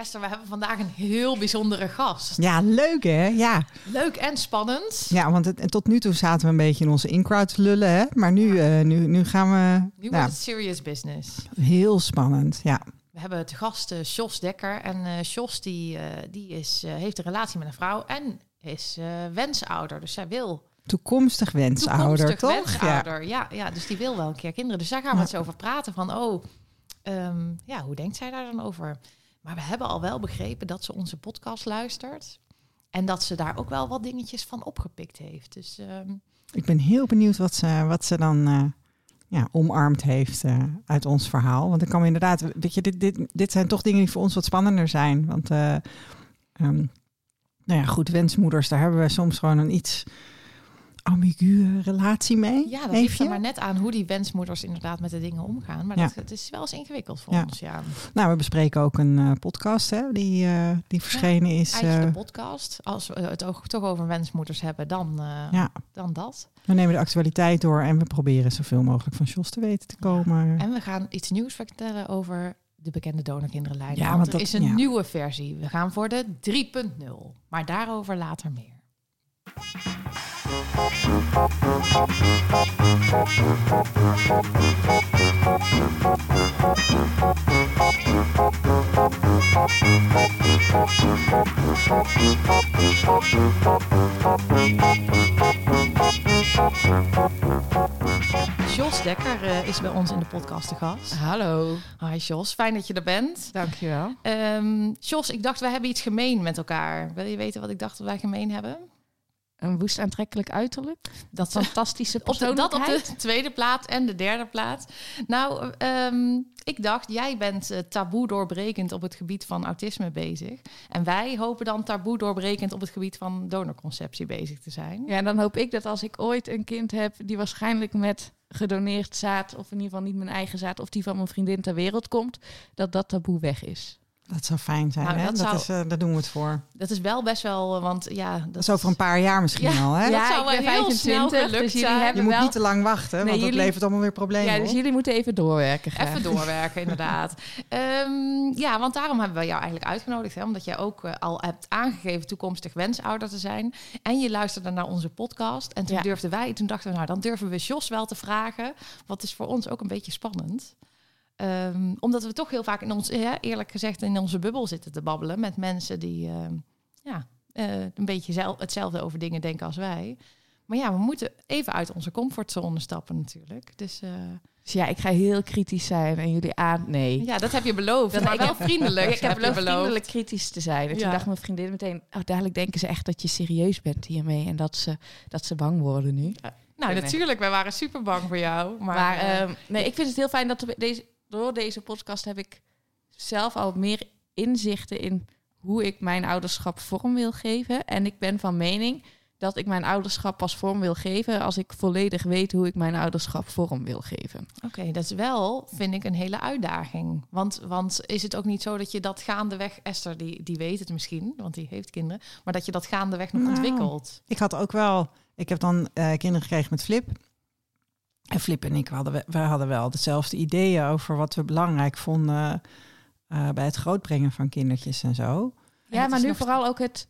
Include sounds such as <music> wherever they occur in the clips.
Esther, we hebben vandaag een heel bijzondere gast. Ja, leuk hè? Ja, Leuk en spannend. ja want het, tot nu toe zaten we een beetje in onze in-crowd lullen, hè? Maar nu, eh, nu, nu gaan we... Nu ja, wordt het serious business. heel spannend, ja. We hebben te gast eh, Jos Dekker. En eh Jos die, eh, die is, heeft een relatie met een vrouw en is wensouder. Dus zij wil Toekomstig wensouder, toekomstig toch? Ja. wensouder. Ja. Ja, dus die wil wel een keer kinderen. Dus daar gaan we Ja. het zo over praten. Van, oh, ehm, ja, hoe denkt zij daar dan over? Maar we hebben al wel begrepen dat ze onze podcast luistert. En dat ze daar ook wel wat dingetjes van opgepikt heeft. Dus ehm, Ik ben heel benieuwd wat ze, wat ze dan eh, ja, omarmd heeft eh, uit ons verhaal. Want ik kan me inderdaad, weet je, dit, dit, dit zijn toch dingen die voor ons wat spannender zijn. Want, eh, ehm, nou ja, goed, wensmoeders, daar hebben we soms gewoon een iets ambiguë relatie mee. ja, dat Heeft er je? maar net aan hoe die wensmoeders inderdaad met de dingen omgaan. Maar Ja. dat, het is wel eens ingewikkeld voor Ja. ons, ja. Nou, we bespreken ook een eh, podcast hè, die, eh, die verschenen is. Eigen eh, podcast. Als we het ook toch over wensmoeders hebben, dan, ja, dan dat. we nemen de actualiteit door en we proberen zoveel mogelijk van Jos te weten te komen. En we gaan iets nieuws vertellen over de bekende donorkinderenlijn. Ja, want, want er dat- is een nieuwe versie. We gaan voor de 3.0. Maar daarover later meer. Jos Dekker eh, is bij ons in de podcast te gast. Hallo, Hi Jos, fijn dat je er bent. dankjewel. Ehm Jos, ik dacht, wij hebben iets gemeen met elkaar. Wil je weten wat ik dacht dat wij gemeen hebben? Een woest aantrekkelijk uiterlijk. Dat Fantastische <laughs> op de, dat op persoonlijkheid. de tweede plaats en de derde plaats. Nou, ehm, ik dacht, jij bent eh, taboe doorbrekend op het gebied van autisme bezig. En wij hopen dan taboe doorbrekend op het gebied van donorconceptie bezig te zijn. Ja, en dan hoop ik dat als ik ooit een kind heb die waarschijnlijk met gedoneerd zaad, of in ieder geval niet mijn eigen zaad, of die van mijn vriendin ter wereld komt, dat dat taboe weg is. Dat zou fijn zijn, Nou, hè? dat Dat zou- is, eh, daar doen we het voor. Dat is wel best wel, eh, want ja... Dat, Dat is over een paar jaar misschien Ja, al, hè? dat zou wel ben heel snel gelukt dus jullie zijn. Je moet wel... niet te lang wachten, want dat jullie- levert allemaal weer problemen Ja, dus op. jullie moeten even doorwerken. graag. Even doorwerken, <laughs> inderdaad. Ehm, ja, want daarom hebben we jou eigenlijk uitgenodigd. Hè? Omdat jij ook eh, al hebt aangegeven toekomstig wensouder te zijn. En je luisterde naar onze podcast. En toen Ja. durfden wij, toen dachten we, nou, dan durven we Jos wel te vragen. Wat is voor ons ook een beetje spannend. Ehm, omdat we toch heel vaak in ons, ja, eerlijk gezegd, in onze bubbel zitten te babbelen met mensen die ehm, ja, eh, een beetje zel- hetzelfde over dingen denken als wij. Maar ja, we moeten even uit onze comfortzone stappen natuurlijk. Dus eh, Dus ja, ik ga heel kritisch zijn en jullie aan. Nee. ja, dat heb je beloofd. Dat- maar ik wel vriendelijk. <laughs> ik heb beloofd vriendelijk kritisch te zijn. En toen dacht mijn vriendin meteen, oh, dadelijk denken ze echt dat je serieus bent hiermee. En dat ze, dat ze bang worden nu. Nou, Nee. natuurlijk. Wij waren super bang voor jou. Maar, Maar, eh, ehm, nee, ik vind het heel fijn dat er deze, door deze podcast heb ik zelf al meer inzichten in hoe ik mijn ouderschap vorm wil geven. En ik ben van mening dat ik mijn ouderschap pas vorm wil geven als ik volledig weet hoe ik mijn ouderschap vorm wil geven. Oké, dat is wel, vind ik, een hele uitdaging. Want, want is het ook niet zo dat je dat gaandeweg... Esther, die, die weet het misschien, want die heeft kinderen... maar dat je dat gaandeweg nog Nou. ontwikkelt? Ik had ook wel... Ik heb dan eh, kinderen gekregen met Flip. En Flip en ik, hadden, we, we hadden wel dezelfde ideeën over wat we belangrijk vonden... eh, bij het grootbrengen van kindertjes en zo. Ja, maar nu nog- vooral ook het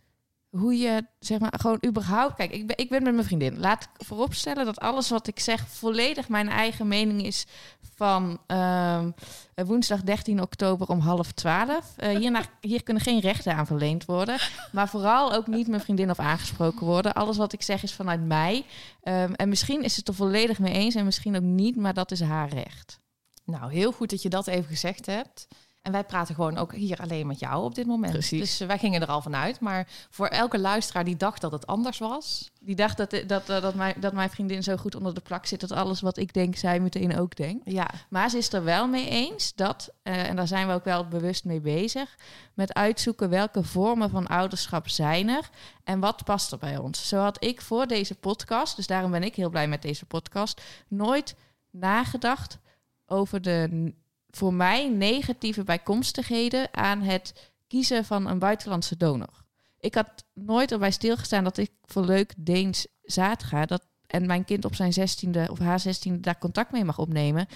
hoe je zeg maar gewoon überhaupt. Kijk, ik ben, ik ben met mijn vriendin. Laat ik vooropstellen dat alles wat ik zeg volledig mijn eigen mening is van ehm, woensdag 13 oktober om half twaalf. Eh, <laughs> hierna, hier kunnen geen rechten aan verleend worden, maar vooral ook niet mijn vriendin of aangesproken worden. Alles wat ik zeg is vanuit mij. Ehm, en misschien is het er volledig mee eens en misschien ook niet, maar dat is haar recht. Nou, heel goed dat je dat even gezegd hebt. En wij praten gewoon ook hier alleen met jou op dit moment. Precies. Dus eh, wij gingen er al vanuit. Maar voor elke luisteraar die dacht dat het anders was... Die dacht dat, dat, dat, dat, mijn, dat mijn vriendin zo goed onder de plak zit dat alles wat ik denk, zij meteen ook denkt. Ja, Maar ze is er wel mee eens dat, eh, en daar zijn we ook wel bewust mee bezig, met uitzoeken welke vormen van ouderschap zijn er en wat past er bij ons. Zo had ik voor deze podcast, dus daarom ben ik heel blij met deze podcast, nooit nagedacht over de voor mij negatieve bijkomstigheden aan het kiezen van een buitenlandse donor. Ik had nooit erbij stilgestaan dat ik voor leuk Deens zaad ga. Dat, en mijn kind op zijn zestiende of haar zestiende daar contact mee mag opnemen.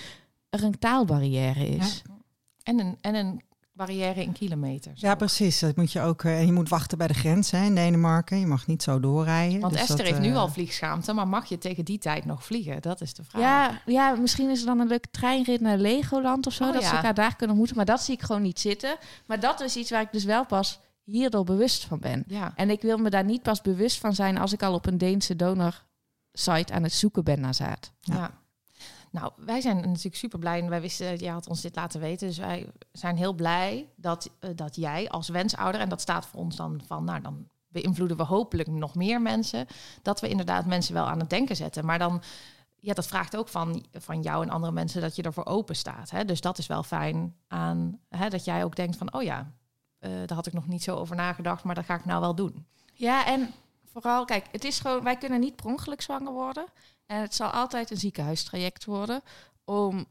Er een taalbarrière is. en een, en een barrière in kilometers. Ja, ook. precies. Dat moet je ook. eh, en je moet wachten bij de grens hè, in Denemarken. Je mag niet zo doorrijden. Want Dus Esther dat, heeft nu eh, al vliegschaamte, maar mag je tegen die tijd nog vliegen? Dat is de vraag. Ja, ja, misschien is er dan een leuke treinrit naar Legoland of zo. Oh, dat ze ja. elkaar daar kunnen ontmoeten. Maar dat zie ik gewoon niet zitten. Maar dat is iets waar ik dus wel pas hierdoor bewust van ben. ja. En ik wil me daar niet pas bewust van zijn als ik al op een Deense donor-site aan het zoeken ben naar zaad. Ja. Ja. Nou, wij zijn natuurlijk super blij. En wij wisten, jij had ons dit laten weten. Dus wij zijn heel blij dat, eh, dat jij als wensouder, en dat staat voor ons dan van, nou dan beïnvloeden we hopelijk nog meer mensen, dat we inderdaad mensen wel aan het denken zetten. Maar dan, ja, dat vraagt ook van, van jou en andere mensen dat je ervoor open staat. Hè? Dus dat is wel fijn aan, hè, dat jij ook denkt van, oh ja, eh, daar had ik nog niet zo over nagedacht, maar dat ga ik nou wel doen. Ja, en vooral, kijk, het is gewoon, wij kunnen niet per ongeluk zwanger worden. En het zal altijd een ziekenhuistraject worden om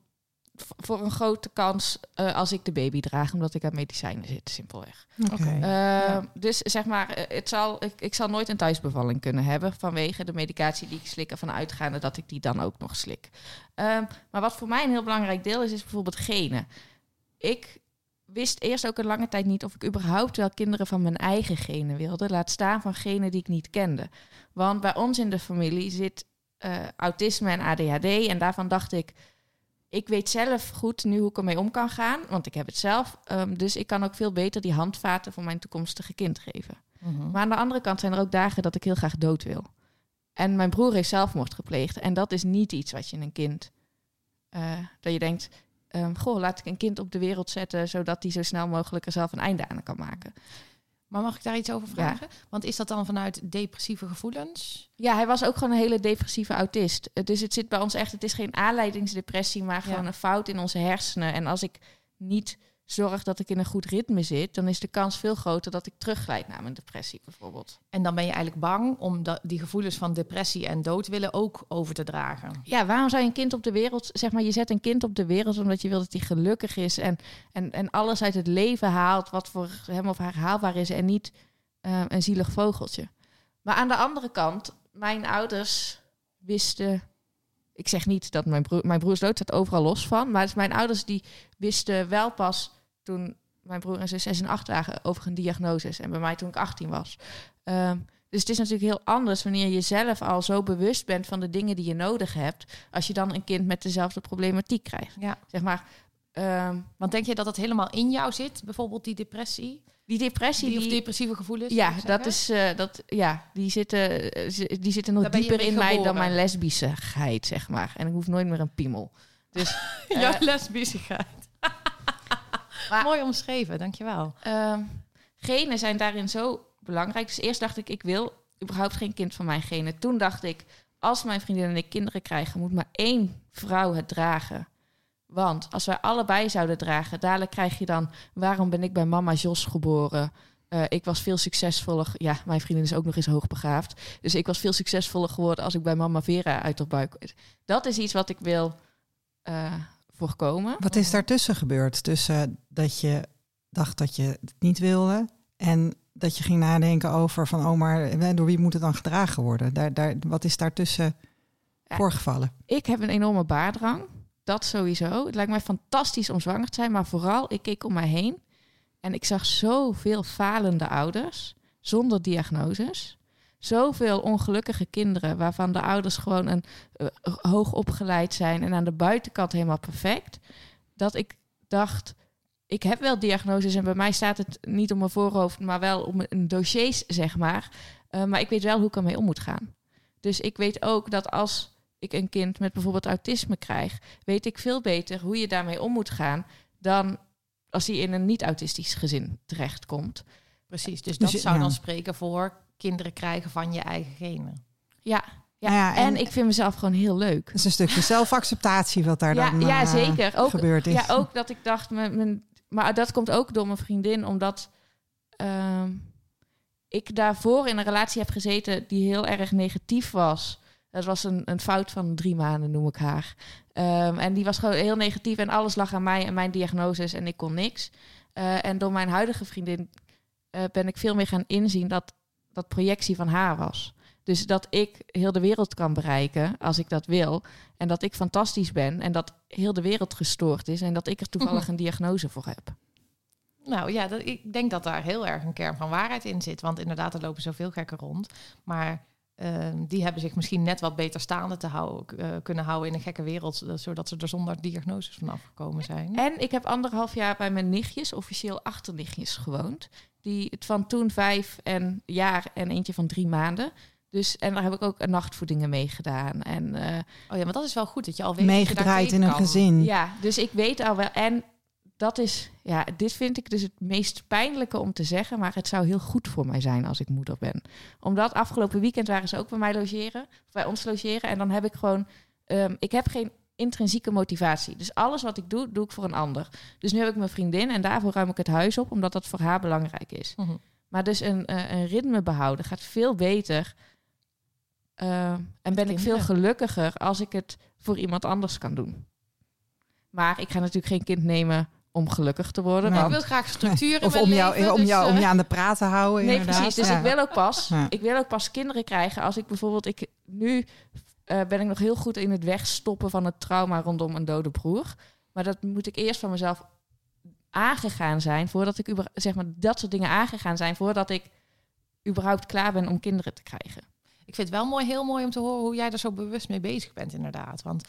voor een grote kans eh, als ik de baby draag, omdat ik aan medicijnen zit, simpelweg. Oké. Eh, Dus zeg maar, eh, het zal, ik, ik zal nooit een thuisbevalling kunnen hebben vanwege de medicatie die ik slik, ervan uitgaande dat ik die dan ook nog slik. Ehm, maar wat voor mij een heel belangrijk deel is, is bijvoorbeeld genen. Ik wist eerst ook een lange tijd niet of ik überhaupt wel kinderen van mijn eigen genen wilde, laat staan van genen die ik niet kende. Want bij ons in de familie zit eh, autisme en ADHD en daarvan dacht ik, ik weet zelf goed nu hoe ik ermee om kan gaan, want ik heb het zelf. Ehm, dus ik kan ook veel beter die handvaten voor mijn toekomstige kind geven. Mhm. Maar aan de andere kant zijn er ook dagen dat ik heel graag dood wil. En mijn broer heeft zelfmoord gepleegd. En dat is niet iets wat je een kind. eh, dat je denkt. ehm, goh, laat ik een kind op de wereld zetten. zodat hij zo snel mogelijk er zelf een einde aan kan maken. Maar mag ik daar iets over vragen? Want is dat dan vanuit depressieve gevoelens? Ja, hij was ook gewoon een hele depressieve autist. Dus het zit bij ons echt. Het is geen aanleidingsdepressie, maar gewoon Ja. een fout in onze hersenen. En als ik niet zorg dat ik in een goed ritme zit. dan is de kans veel groter dat ik terugglijd naar mijn depressie, bijvoorbeeld. En dan ben je eigenlijk bang om die gevoelens van depressie en dood willen ook over te dragen. Ja, waarom zou je een kind op de wereld, zeg maar, je zet een kind op de wereld omdat je wil dat hij gelukkig is en, en, en alles uit het leven haalt wat voor hem of haar haalbaar is en niet eh, een zielig vogeltje. Maar aan de andere kant, mijn ouders wisten, ik zeg niet dat mijn broer, mijn broer is dood, staat overal los van, maar dus mijn ouders die wisten wel pas toen mijn broer en zus 6 en 8 waren over een diagnose en bij mij toen ik 18 was. Ehm, dus het is natuurlijk heel anders wanneer je zelf al zo bewust bent van de dingen die je nodig hebt, als je dan een kind met dezelfde problematiek krijgt. Ja. Zeg maar, ehm, Want denk je dat het helemaal in jou zit? Bijvoorbeeld die depressie? die depressie, Die, die, of depressieve gevoelens? ja, dat is, eh, dat, ja, die zitten, eh, die zitten nog Daar dieper in mij dan mijn lesbischheid, zeg maar. En ik hoef nooit meer een piemel. Dus, <laughs> Ja, eh, lesbischheid. Maar- Mooi omschreven, dankjewel. Ehm genen zijn daarin zo belangrijk. Dus eerst dacht ik, ik wil überhaupt geen kind van mijn genen. Toen dacht ik, als mijn vriendin en ik kinderen krijgen, moet maar één vrouw het dragen. Want als wij allebei zouden dragen, dadelijk krijg je dan... waarom ben ik bij mama Jos geboren? Eh, ik was veel succesvoller... Ja, mijn vriendin is ook nog eens hoogbegaafd. Dus ik was veel succesvoller geworden als ik bij mama Vera uit de buik... Dat is iets wat ik wil eh, voorkomen. Wat is daartussen gebeurd? Tussen dat je dacht dat je het niet wilde en dat je ging nadenken over van, oh maar door wie moet het dan gedragen worden? Daar, daar, wat is daartussen Ja. voorgevallen? Ik heb een enorme baardrang. Dat sowieso. Het lijkt mij fantastisch om zwanger te zijn. Maar vooral, ik keek om mij heen. En ik zag zoveel falende ouders. Zonder diagnoses. Zoveel ongelukkige kinderen. Waarvan de ouders gewoon een, eh, hoog opgeleid zijn. En aan de buitenkant helemaal perfect. Dat ik dacht... Ik heb wel diagnoses en bij mij staat het niet op mijn voorhoofd, maar wel op mijn dossiers, zeg maar. Eh, maar ik weet wel hoe ik ermee om moet gaan. Dus ik weet ook dat als ik een kind met bijvoorbeeld autisme krijg, weet ik veel beter hoe je daarmee om moet gaan dan als hij in een niet-autistisch gezin terechtkomt. Precies, dus Dus dat je- zou dan spreken voor kinderen krijgen van je eigen genen. Ja, ja. Nou ja, en, en- ik vind mezelf gewoon heel leuk. Dat is een stukje zelfacceptatie wat daar Ja, dan ja eh, zeker. Ook, gebeurd is. ja, ook dat ik dacht, mijn, mijn, maar dat komt ook door mijn vriendin, omdat ehm, ik daarvoor in een relatie heb gezeten die heel erg negatief was. Dat was een, een fout van drie maanden, noem ik haar. Ehm, en die was gewoon heel negatief en alles lag aan mij en mijn diagnoses en ik kon niks. Eh, en door mijn huidige vriendin eh, ben ik veel meer gaan inzien dat dat projectie van haar was. Dus dat ik heel de wereld kan bereiken als ik dat wil. En dat ik fantastisch ben en dat heel de wereld gestoord is en dat ik er toevallig <laughs> een diagnose voor heb. Nou ja, dat, ik denk dat daar heel erg een kern van waarheid in zit. Want inderdaad, er lopen zoveel gekken rond. Maar ehm, die hebben zich misschien net wat beter staande te houden, eh, kunnen houden in een gekke wereld. eh, Zodat ze er zonder diagnoses van afgekomen zijn. En ik heb anderhalf jaar bij mijn nichtjes, officieel achternichtjes, gewoond. Die het van toen vijf en jaar en eentje van drie maanden. Dus, en daar heb ik ook nachtvoedingen mee gedaan. En eh, Oh ja, maar dat is wel goed dat je al weet dat je daar Meegedraaid in een kan. gezin. ja, dus ik weet al wel. En dat is, ja, dit vind ik dus het meest pijnlijke om te zeggen. Maar het zou heel goed voor mij zijn als ik moeder ben. Omdat afgelopen weekend waren ze ook bij mij logeren. Bij ons logeren. En dan heb ik gewoon, ehm, ik heb geen intrinsieke motivatie. Dus alles wat ik doe, doe ik voor een ander. Dus nu heb ik mijn vriendin en daarvoor ruim ik het huis op, omdat dat voor haar belangrijk is. Mhm. Maar dus een, eh, een ritme behouden gaat veel beter. Eh, en ben ik veel gelukkiger als ik het voor iemand anders kan doen. Maar ik ga natuurlijk geen kind nemen om gelukkig te worden. Nee. Ik wil graag structuur in Of mijn om jou, leven, om, dus, jou, om eh, je aan de praat te houden. nee, inderdaad. precies. Dus Ja. ik wil ook pas. Ja. Ik wil ook pas kinderen krijgen als ik bijvoorbeeld. Ik, nu eh, ben ik nog heel goed in het wegstoppen van het trauma rondom een dode broer. Maar dat moet ik eerst van mezelf aangegaan zijn voordat ik zeg maar dat soort dingen aangegaan zijn voordat ik überhaupt klaar ben om kinderen te krijgen. Ik vind het wel mooi, heel mooi om te horen hoe jij er zo bewust mee bezig bent, inderdaad. Want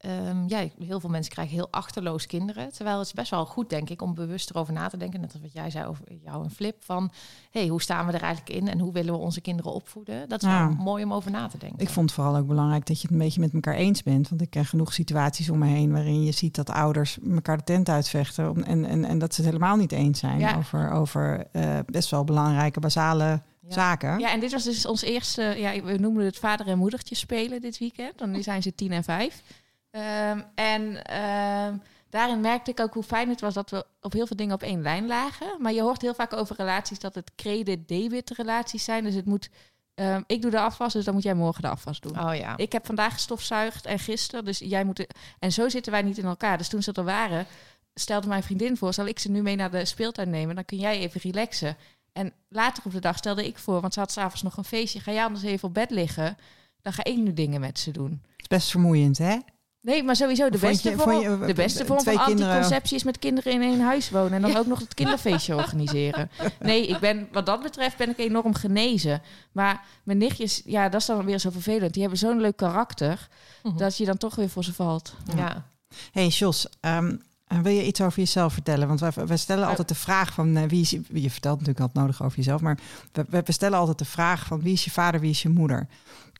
ehm, ja, heel veel mensen krijgen heel achterloos kinderen. Terwijl het is best wel goed, denk ik, om bewust erover na te denken. Net als wat jij zei over jou en Flip. Van, hey, hoe staan we er eigenlijk in en hoe willen we onze kinderen opvoeden? Dat is Ja. wel mooi om over na te denken. Ik vond het vooral ook belangrijk dat je het een beetje met elkaar eens bent. Want ik ken genoeg situaties om me heen waarin je ziet dat ouders elkaar de tent uitvechten. om- En, en, en dat ze het helemaal niet eens zijn Ja. over, over eh, best wel belangrijke, basale Ja. zaken. Ja, en dit was dus ons eerste, ja, we noemen het vader en moedertje spelen dit weekend. Dan nu zijn ze tien en vijf. Ehm, en ehm, daarin merkte ik ook hoe fijn het was dat we op heel veel dingen op één lijn lagen. Maar je hoort heel vaak over relaties dat het credit-debit relaties zijn. Dus het moet, ehm, ik doe de afwas, dus dan moet jij morgen de afwas doen. Oh ja. Ik heb vandaag gestofzuigd en gisteren, dus jij moet... En zo zitten wij niet in elkaar. Dus toen ze er waren, stelde mijn vriendin voor... zal ik ze nu mee naar de speeltuin nemen? Dan kun jij even relaxen. En later op de dag stelde ik voor, want ze had s'avonds nog een feestje... ga jij anders even op bed liggen? Dan ga ik nu dingen met ze doen. Het is best vermoeiend, hè? Nee, maar sowieso de Vond beste je- vorm, je- de beste vorm twee van kinderen- anticonceptie is met kinderen in één huis wonen en dan ook nog het kinderfeestje <laughs> organiseren. Nee, ik ben wat dat betreft ben ik enorm genezen. Maar mijn nichtjes, ja, dat is dan weer zo vervelend. Die hebben zo'n leuk karakter Mhm. dat je dan toch weer voor ze valt. ja. hey, Jos, ehm, wil je iets over jezelf vertellen? Want wij, wij stellen altijd de vraag van eh, wie is je... Je vertelt natuurlijk altijd nodig over jezelf, maar we, we- we stellen altijd de vraag van wie is je vader, wie is je moeder?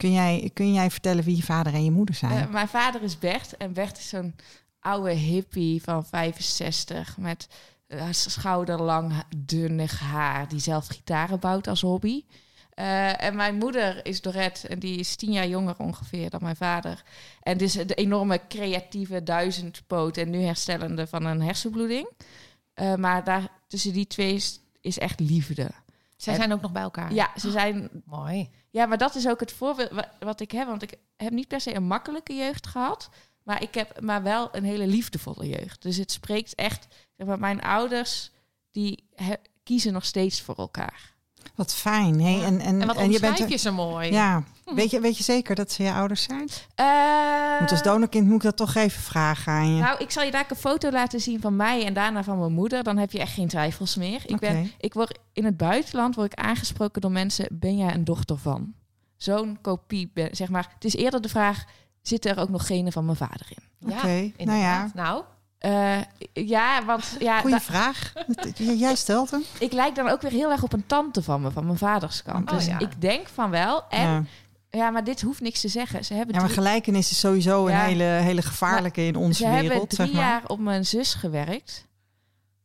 Kun jij, kun jij vertellen wie je vader en je moeder zijn? Eh, mijn vader is Bert en Bert is zo'n oude hippie van 65 met eh, schouderlang, dunnig haar die zelf gitaren bouwt als hobby. Eh, en mijn moeder is Dorette en die is tien jaar jonger ongeveer dan mijn vader. En dus de enorme creatieve duizendpoot en nu herstellende van een hersenbloeding. Maar daar, tussen die twee is echt liefde. Zij En- zijn ook nog bij elkaar. Ja, ze zijn Mooi. ja, maar dat is ook het voorbeeld wa- wat ik heb. Want ik heb niet per se een makkelijke jeugd gehad. Maar ik heb maar wel een hele liefdevolle jeugd. Dus het spreekt echt... Zeg maar, mijn ouders, die he- kiezen nog steeds voor elkaar. Wat fijn. Hey, Ja. en, en, En wat en je bent je er- ze mooi. Ja, weet je, weet je zeker dat ze je ouders zijn? Eh, Want als donorkind moet ik dat toch even vragen aan je. Nou, ik zal je daar een foto laten zien van mij en daarna van mijn moeder. Dan heb je echt geen twijfels meer. Ik, ben, ik word in het buitenland word ik aangesproken door mensen. Ben jij een dochter van? Zo'n kopie, ben, zeg maar. Het is eerder de vraag, zitten er ook nog genen van mijn vader in? Ja, Oké, nou ja. Nou, Eh, ja, want ja, Goeie vraag. Jij stelt hem. ik lijk dan ook weer heel erg op een tante van me, van mijn vaderskant. Oh, dus ja. ik denk van wel. En ja. Ja. maar dit hoeft niks te zeggen. Ze hebben ja, maar drie, gelijkenis is sowieso een hele, hele gevaarlijke in onze wereld. drie Zeg maar. jaar op mijn zus gewerkt.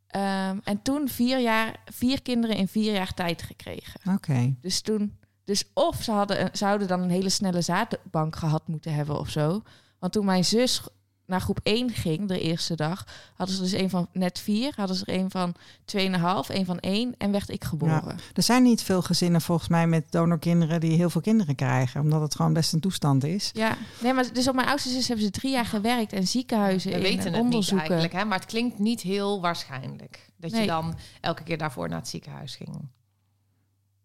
Ehm, en toen vier, jaar, vier kinderen in vier jaar tijd gekregen. Oké. Dus toen, dus of ze hadden, ze zouden dan een hele snelle zaadbank gehad moeten hebben of zo. Want toen mijn zus naar groep 1 ging, de eerste dag, hadden ze dus een van net vier, hadden ze er een van 2,5, een van 1 en werd ik geboren. Er zijn niet veel gezinnen volgens mij met donorkinderen die heel veel kinderen krijgen. Omdat het gewoon best een toestand is. Ja, nee, maar dus op mijn oudste zus hebben ze drie jaar gewerkt en ziekenhuizen we in weten en het niet eigenlijk, hè? maar het klinkt niet heel waarschijnlijk dat je dan elke keer daarvoor naar het ziekenhuis ging.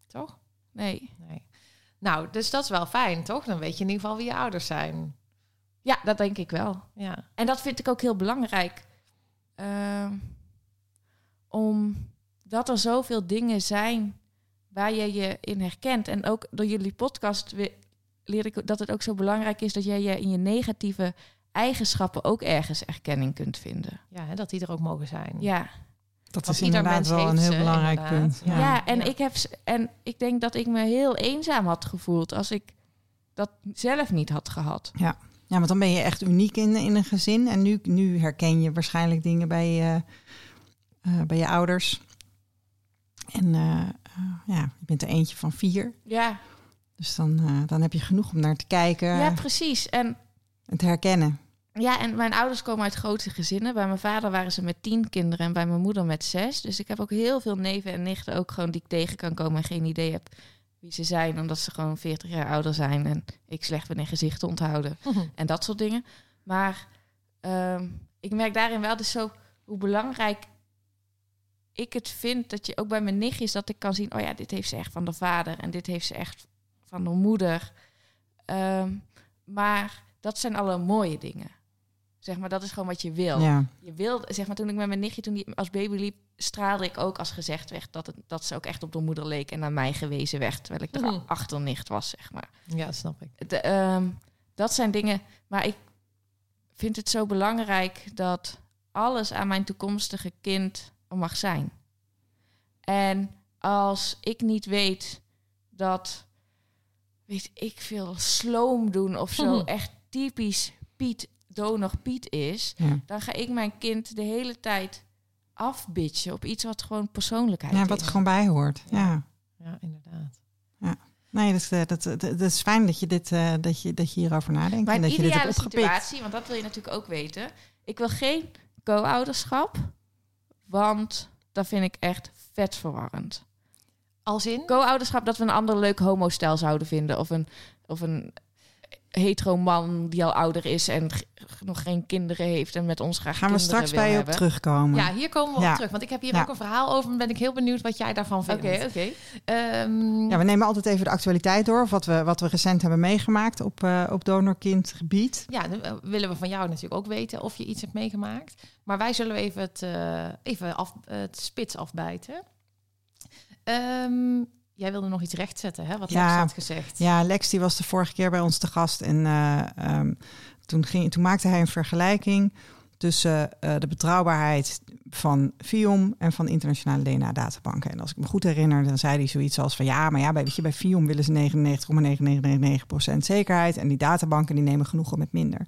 Toch? Nee. Nee. Nou, dus dat is wel fijn, toch? Dan weet je in ieder geval wie je ouders zijn. Ja, dat denk ik wel. Ja. En dat vind ik ook heel belangrijk. Ehm, omdat er zoveel dingen zijn waar je je in herkent. En ook door jullie podcast leer ik dat het ook zo belangrijk is dat jij je in je negatieve eigenschappen ook ergens erkenning kunt vinden. Ja, hè, dat die er ook mogen zijn. Ja, Dat Want is inderdaad wel een heel ze, belangrijk inderdaad. punt. ja. Ja. en, Ja. Ik heb, en ik denk dat ik me heel eenzaam had gevoeld als ik dat zelf niet had gehad. Ja, want dan ben je echt uniek in, in een gezin. En nu, nu herken je waarschijnlijk dingen bij je, eh, bij je ouders. En eh, eh, ja, je bent er eentje van vier. Ja, Dus dan, eh, dan heb je genoeg om naar te kijken ja precies. En en te herkennen. Ja, en mijn ouders komen uit grote gezinnen. Bij mijn vader waren ze met tien kinderen en bij mijn moeder met zes. Dus ik heb ook heel veel neven en nichten ook gewoon die ik tegen kan komen en geen idee heb wie ze zijn, omdat ze gewoon 40 jaar ouder zijn en ik slecht ben in gezichten onthouden <laughs> en dat soort dingen. Maar ehm, ik merk daarin wel dus zo hoe belangrijk ik het vind dat je ook bij mijn nichtjes dat ik kan zien, oh ja, dit heeft ze echt van de vader en dit heeft ze echt van de moeder. Ehm, maar dat zijn alle mooie dingen. Zeg maar, dat is gewoon wat je wil. Ja, Je wil, zeg maar, toen ik met mijn nichtje, toen die als baby liep, straalde ik ook als gezegd werd dat, het, dat ze ook echt op de moeder leek en naar mij gewezen werd, terwijl ik de Mhm. achternicht was, zeg maar. Ja, dat snap ik. De, ehm, dat zijn dingen, maar ik vind het zo belangrijk dat alles aan mijn toekomstige kind mag zijn. En als ik niet weet dat, weet ik veel, sloom doen of zo Mhm. echt typisch Piet, donor Piet is, ja. dan ga ik mijn kind de hele tijd afbitchen op iets wat gewoon persoonlijkheid ja wat is. er gewoon bij hoort. Ja. Ja, inderdaad. Nee, dat is, eh, dat, dat, dat is fijn dat je, dit, eh, dat je, dat je hierover nadenkt. Mijn en dat je dit hebt ideale opgepikt. situatie, want dat wil je natuurlijk ook weten. Ik wil geen co-ouderschap, want dat vind ik echt vet verwarrend. Als in? Co-ouderschap, dat we een ander leuk homostel zouden vinden. Of een, of een hetero man die al ouder is en nog geen kinderen heeft en met ons graag Gaan we straks bij je op terugkomen. Ja, hier komen we Ja. op terug. Want ik heb hier Ja. ook een verhaal over en ben ik heel benieuwd wat jij daarvan vindt. Oké, oké. Ehm, Ja, we nemen altijd even de actualiteit door. Of wat we, wat we recent hebben meegemaakt op, eh op donorkindgebied. Ja, dan eh, willen we van jou natuurlijk ook weten of je iets hebt meegemaakt. Maar wij zullen even het, eh, even af, het spits afbijten. Ehm, jij wilde nog iets rechtzetten, hè? Wat Ja. Lex had gezegd. Ja, Lex die was de vorige keer bij ons te gast. En eh, ehm, toen, ging, toen maakte hij een vergelijking tussen eh, de betrouwbaarheid van FIOM en van internationale DNA-databanken. En als ik me goed herinner, dan zei hij zoiets als van ja, maar ja, bij, weet je, bij FIOM willen ze 99,9999% zekerheid. En die databanken die nemen genoegen met minder.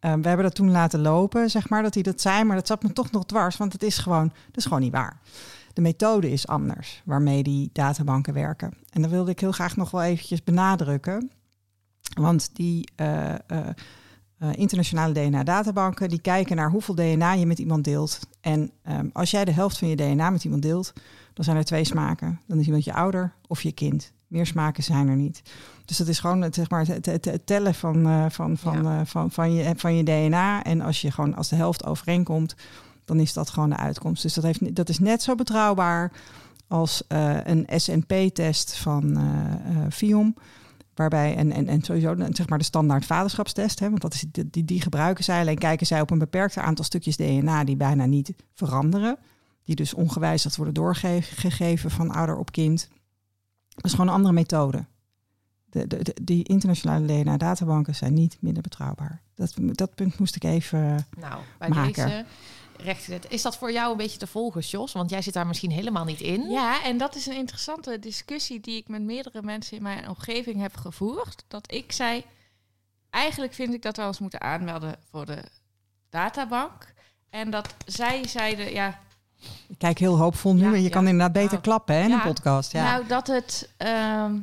We hebben dat toen laten lopen, zeg maar, dat hij dat zei. Maar dat zat me toch nog dwars, want het is gewoon, dat is gewoon niet waar. De methode is anders waarmee die databanken werken. En dat wilde ik heel graag nog wel eventjes benadrukken. Want die eh, eh, eh, internationale DNA-databanken... die kijken naar hoeveel DNA je met iemand deelt. En ehm, als jij de helft van je DNA met iemand deelt... dan zijn er twee smaken. Dan is iemand je ouder of je kind. Meer smaken zijn er niet. Dus dat is gewoon het, zeg maar, het, het- het tellen van, van, van, van, van, je, van je DNA. En als je gewoon als de helft overeenkomt, dan is dat gewoon de uitkomst. Dus dat, heeft, dat is net zo betrouwbaar als eh, een SNP-test van eh eh FIOM. Waarbij, en, en, en sowieso zeg maar de standaard vaderschapstest, hè, want dat is, die, die, die gebruiken zij. Alleen kijken zij op een beperkt aantal stukjes DNA die bijna niet veranderen. Die dus ongewijzigd worden doorgegeven van ouder op kind. Dat is gewoon een andere methode. De, de, de- die internationale DNA-databanken zijn niet minder betrouwbaar. Dat, dat punt moest ik even. Nou, bij Maken. deze rechtgezet. Is dat voor jou een beetje te volgen, Jos? Want jij zit daar misschien helemaal niet in. Ja, en dat is een interessante discussie die ik met meerdere mensen in mijn omgeving heb gevoerd. Dat ik zei, eigenlijk vind ik dat we ons moeten aanmelden voor de databank. En dat zij zeiden, ja, Ik kijk heel hoopvol nu. Ja, en je ja. kan inderdaad beter Nou, klappen hè, in ja. een podcast. Ja. nou dat het, ehm,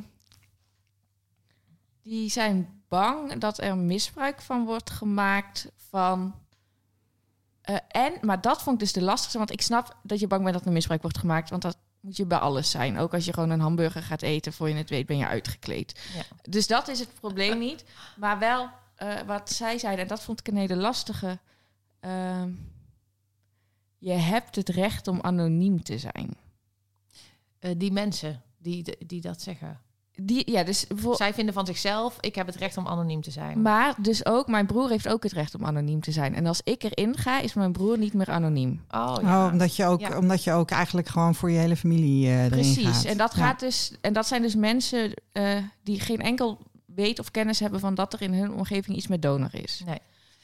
die zijn bang dat er misbruik van wordt gemaakt van... eh, en, maar dat vond ik dus de lastigste, want ik snap dat je bang bent dat er misbruik wordt gemaakt, want dat moet je bij alles zijn. Ook als je gewoon een hamburger gaat eten, voor je het weet ben je uitgekleed. Ja. Dus dat is het probleem niet. Maar wel eh, wat zij zeiden, en dat vond ik een hele lastige. ehm, je hebt het recht om anoniem te zijn. Eh, die mensen die, die dat zeggen. Die, ja, dus. Zij vinden van zichzelf, ik heb het recht om anoniem te zijn. Maar dus ook, mijn broer heeft ook het recht om anoniem te zijn. En als ik erin ga, is mijn broer niet meer anoniem. Oh, ja. Oh, omdat je, ook, Ja. omdat je ook eigenlijk gewoon voor je hele familie eh erin Precies. gaat. En dat Ja. gaat dus. En dat zijn dus mensen eh, die geen enkel weet of kennis hebben van dat er in hun omgeving iets met donor is. Nee.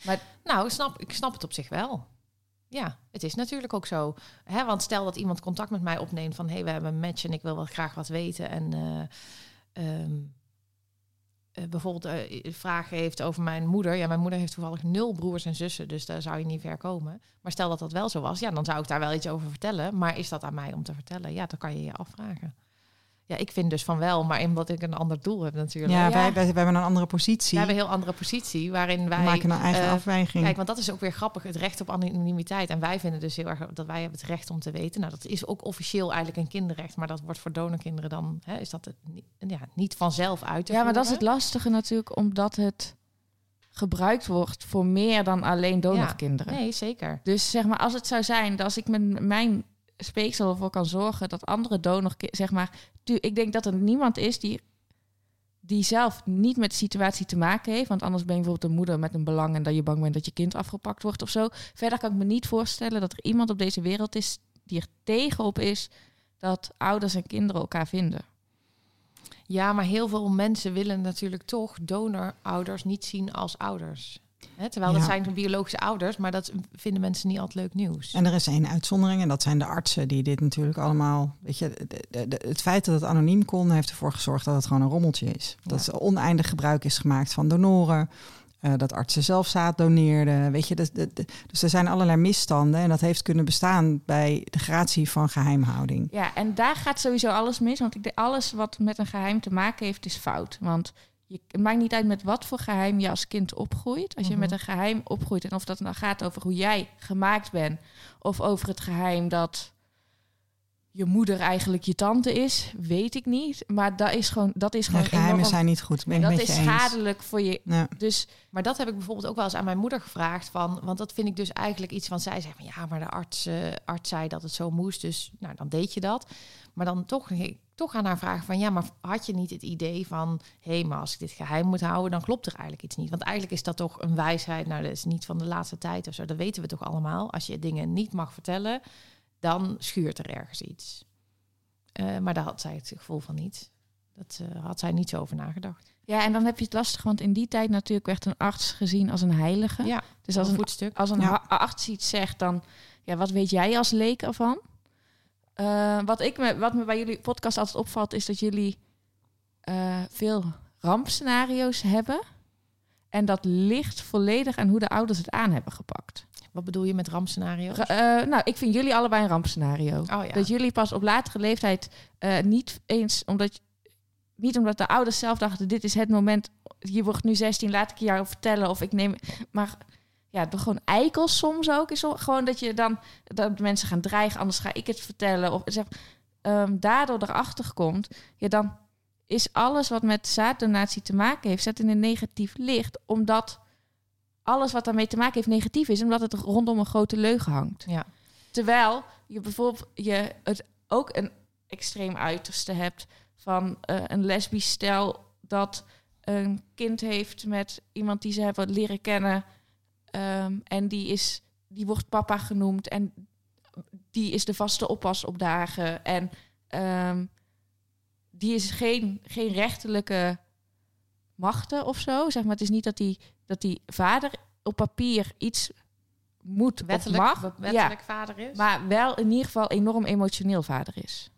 Maar- nou, ik snap, ik snap het op zich wel. Ja, het is natuurlijk ook zo. Hè, want stel dat iemand contact met mij opneemt van... hé, hey, we hebben een match en ik wil wel graag wat weten. En eh, ehm, eh, bijvoorbeeld eh, vragen heeft over mijn moeder. Ja, mijn moeder heeft toevallig nul broers en zussen, dus daar zou je niet ver komen. Maar stel dat dat wel zo was, ja, dan zou ik daar wel iets over vertellen. Maar is dat aan mij om te vertellen? Ja, dan kan je je afvragen. Ja, ik vind dus van wel, maar omdat ik een ander doel heb natuurlijk. Ja, Ja. Wij, wij, wij hebben een andere positie. We hebben een heel andere positie waarin wij... We maken een eigen eh, afweging. Kijk, want dat is ook weer grappig, het recht op anonimiteit. En wij vinden dus heel erg dat wij hebben het recht om te weten. Nou, dat is ook officieel eigenlijk een kinderrecht, maar dat wordt voor donorkinderen dan, hè, is dat het niet, ja, niet vanzelf uit te Ja, maar dat is het lastige natuurlijk, omdat het gebruikt wordt voor meer dan alleen donorkinderen. Nee, zeker. Dus zeg maar, als het zou zijn dat als ik met mijn speeksel ervoor kan zorgen dat andere donor, zeg maar, ik denk dat er niemand is die, die zelf niet met de situatie te maken heeft. Want anders ben je bijvoorbeeld een moeder met een belang en dat je bang bent dat je kind afgepakt wordt of zo. Verder kan ik me niet voorstellen dat er iemand op deze wereld is die er tegenop is dat ouders en kinderen elkaar vinden. Ja, maar heel veel mensen willen natuurlijk toch donorouders niet zien als ouders. Terwijl dat Ja. zijn biologische ouders, maar dat vinden mensen niet altijd leuk nieuws. En er is één uitzondering en dat zijn de artsen die dit natuurlijk allemaal... Weet je, de- de- de- het feit dat het anoniem kon heeft ervoor gezorgd dat het gewoon een rommeltje is. Dat er oneindig gebruik is gemaakt van donoren. eh, dat artsen zelf zaad doneerden. Weet je, dus, de- de- dus er zijn allerlei misstanden en dat heeft kunnen bestaan bij de gratie van geheimhouding. Ja, en daar gaat sowieso alles mis. Want ik denk, alles wat met een geheim te maken heeft, is fout. Want je, het maakt niet uit met wat voor geheim je als kind opgroeit. Als je Mhm. met een geheim opgroeit en of dat nou gaat over hoe jij gemaakt bent, of over het geheim dat je moeder eigenlijk je tante is, weet ik niet. Maar dat is gewoon, dat is Ja, gewoon geheimen enorm- zijn niet goed, ben ik dat met is eens. schadelijk voor je. Ja. Dus Maar dat heb ik bijvoorbeeld ook wel eens aan mijn moeder gevraagd. Van, want dat vind ik dus eigenlijk iets van zij zegt van ja, maar de arts, eh, arts zei dat het zo moest. Dus nou, dan deed je dat. Maar dan toch, toch aan haar vragen van ja, maar had je niet het idee van hé, hey, maar als ik dit geheim moet houden, dan klopt er eigenlijk iets niet. Want eigenlijk is dat toch een wijsheid. Nou, dat is niet van de laatste tijd of zo. Dat weten we toch allemaal. Als je dingen niet mag vertellen, dan schuurt er ergens iets. Eh, maar daar had zij het gevoel van niet. Dat eh, had zij niet zo over nagedacht. ja, en dan heb je het lastig, want in die tijd natuurlijk werd een arts gezien als een heilige. Ja, dus als een voetstuk. als een Ja. arts iets zegt, dan ja, wat weet jij als leek ervan? Eh, wat, ik me, wat me bij jullie podcast altijd opvalt, is dat jullie eh, veel rampscenario's hebben. En dat ligt volledig aan hoe de ouders het aan hebben gepakt. Wat bedoel je met rampscenario's? Ra- eh, nou, ik vind jullie allebei een rampscenario. Oh ja. Dat jullie pas op latere leeftijd niet eens omdat niet omdat de ouders zelf dachten dit is het moment je wordt nu 16 laat ik je jou vertellen of ik neem maar ja gewoon eikels soms ook. Is gewoon dat je dan dat mensen gaan dreigen anders ga ik het vertellen. Of zeg ehm, daardoor erachter komt ja dan is alles wat met zaaddonatie te maken heeft zet in een negatief licht omdat alles wat daarmee te maken heeft negatief is omdat het rondom een grote leugen hangt. Ja. Terwijl je bijvoorbeeld je het ook een extreem uiterste hebt van eh, een lesbisch stel dat een kind heeft met iemand die ze hebben leren kennen ehm, en die is die wordt papa genoemd en die is de vaste oppas op dagen en ehm, die is geen, geen rechterlijke machten of zo. Zeg maar, het is niet dat die, dat die vader op papier iets moet wettelijk, of mag. Ja, wettelijk vader is. maar wel in ieder geval enorm emotioneel vader is.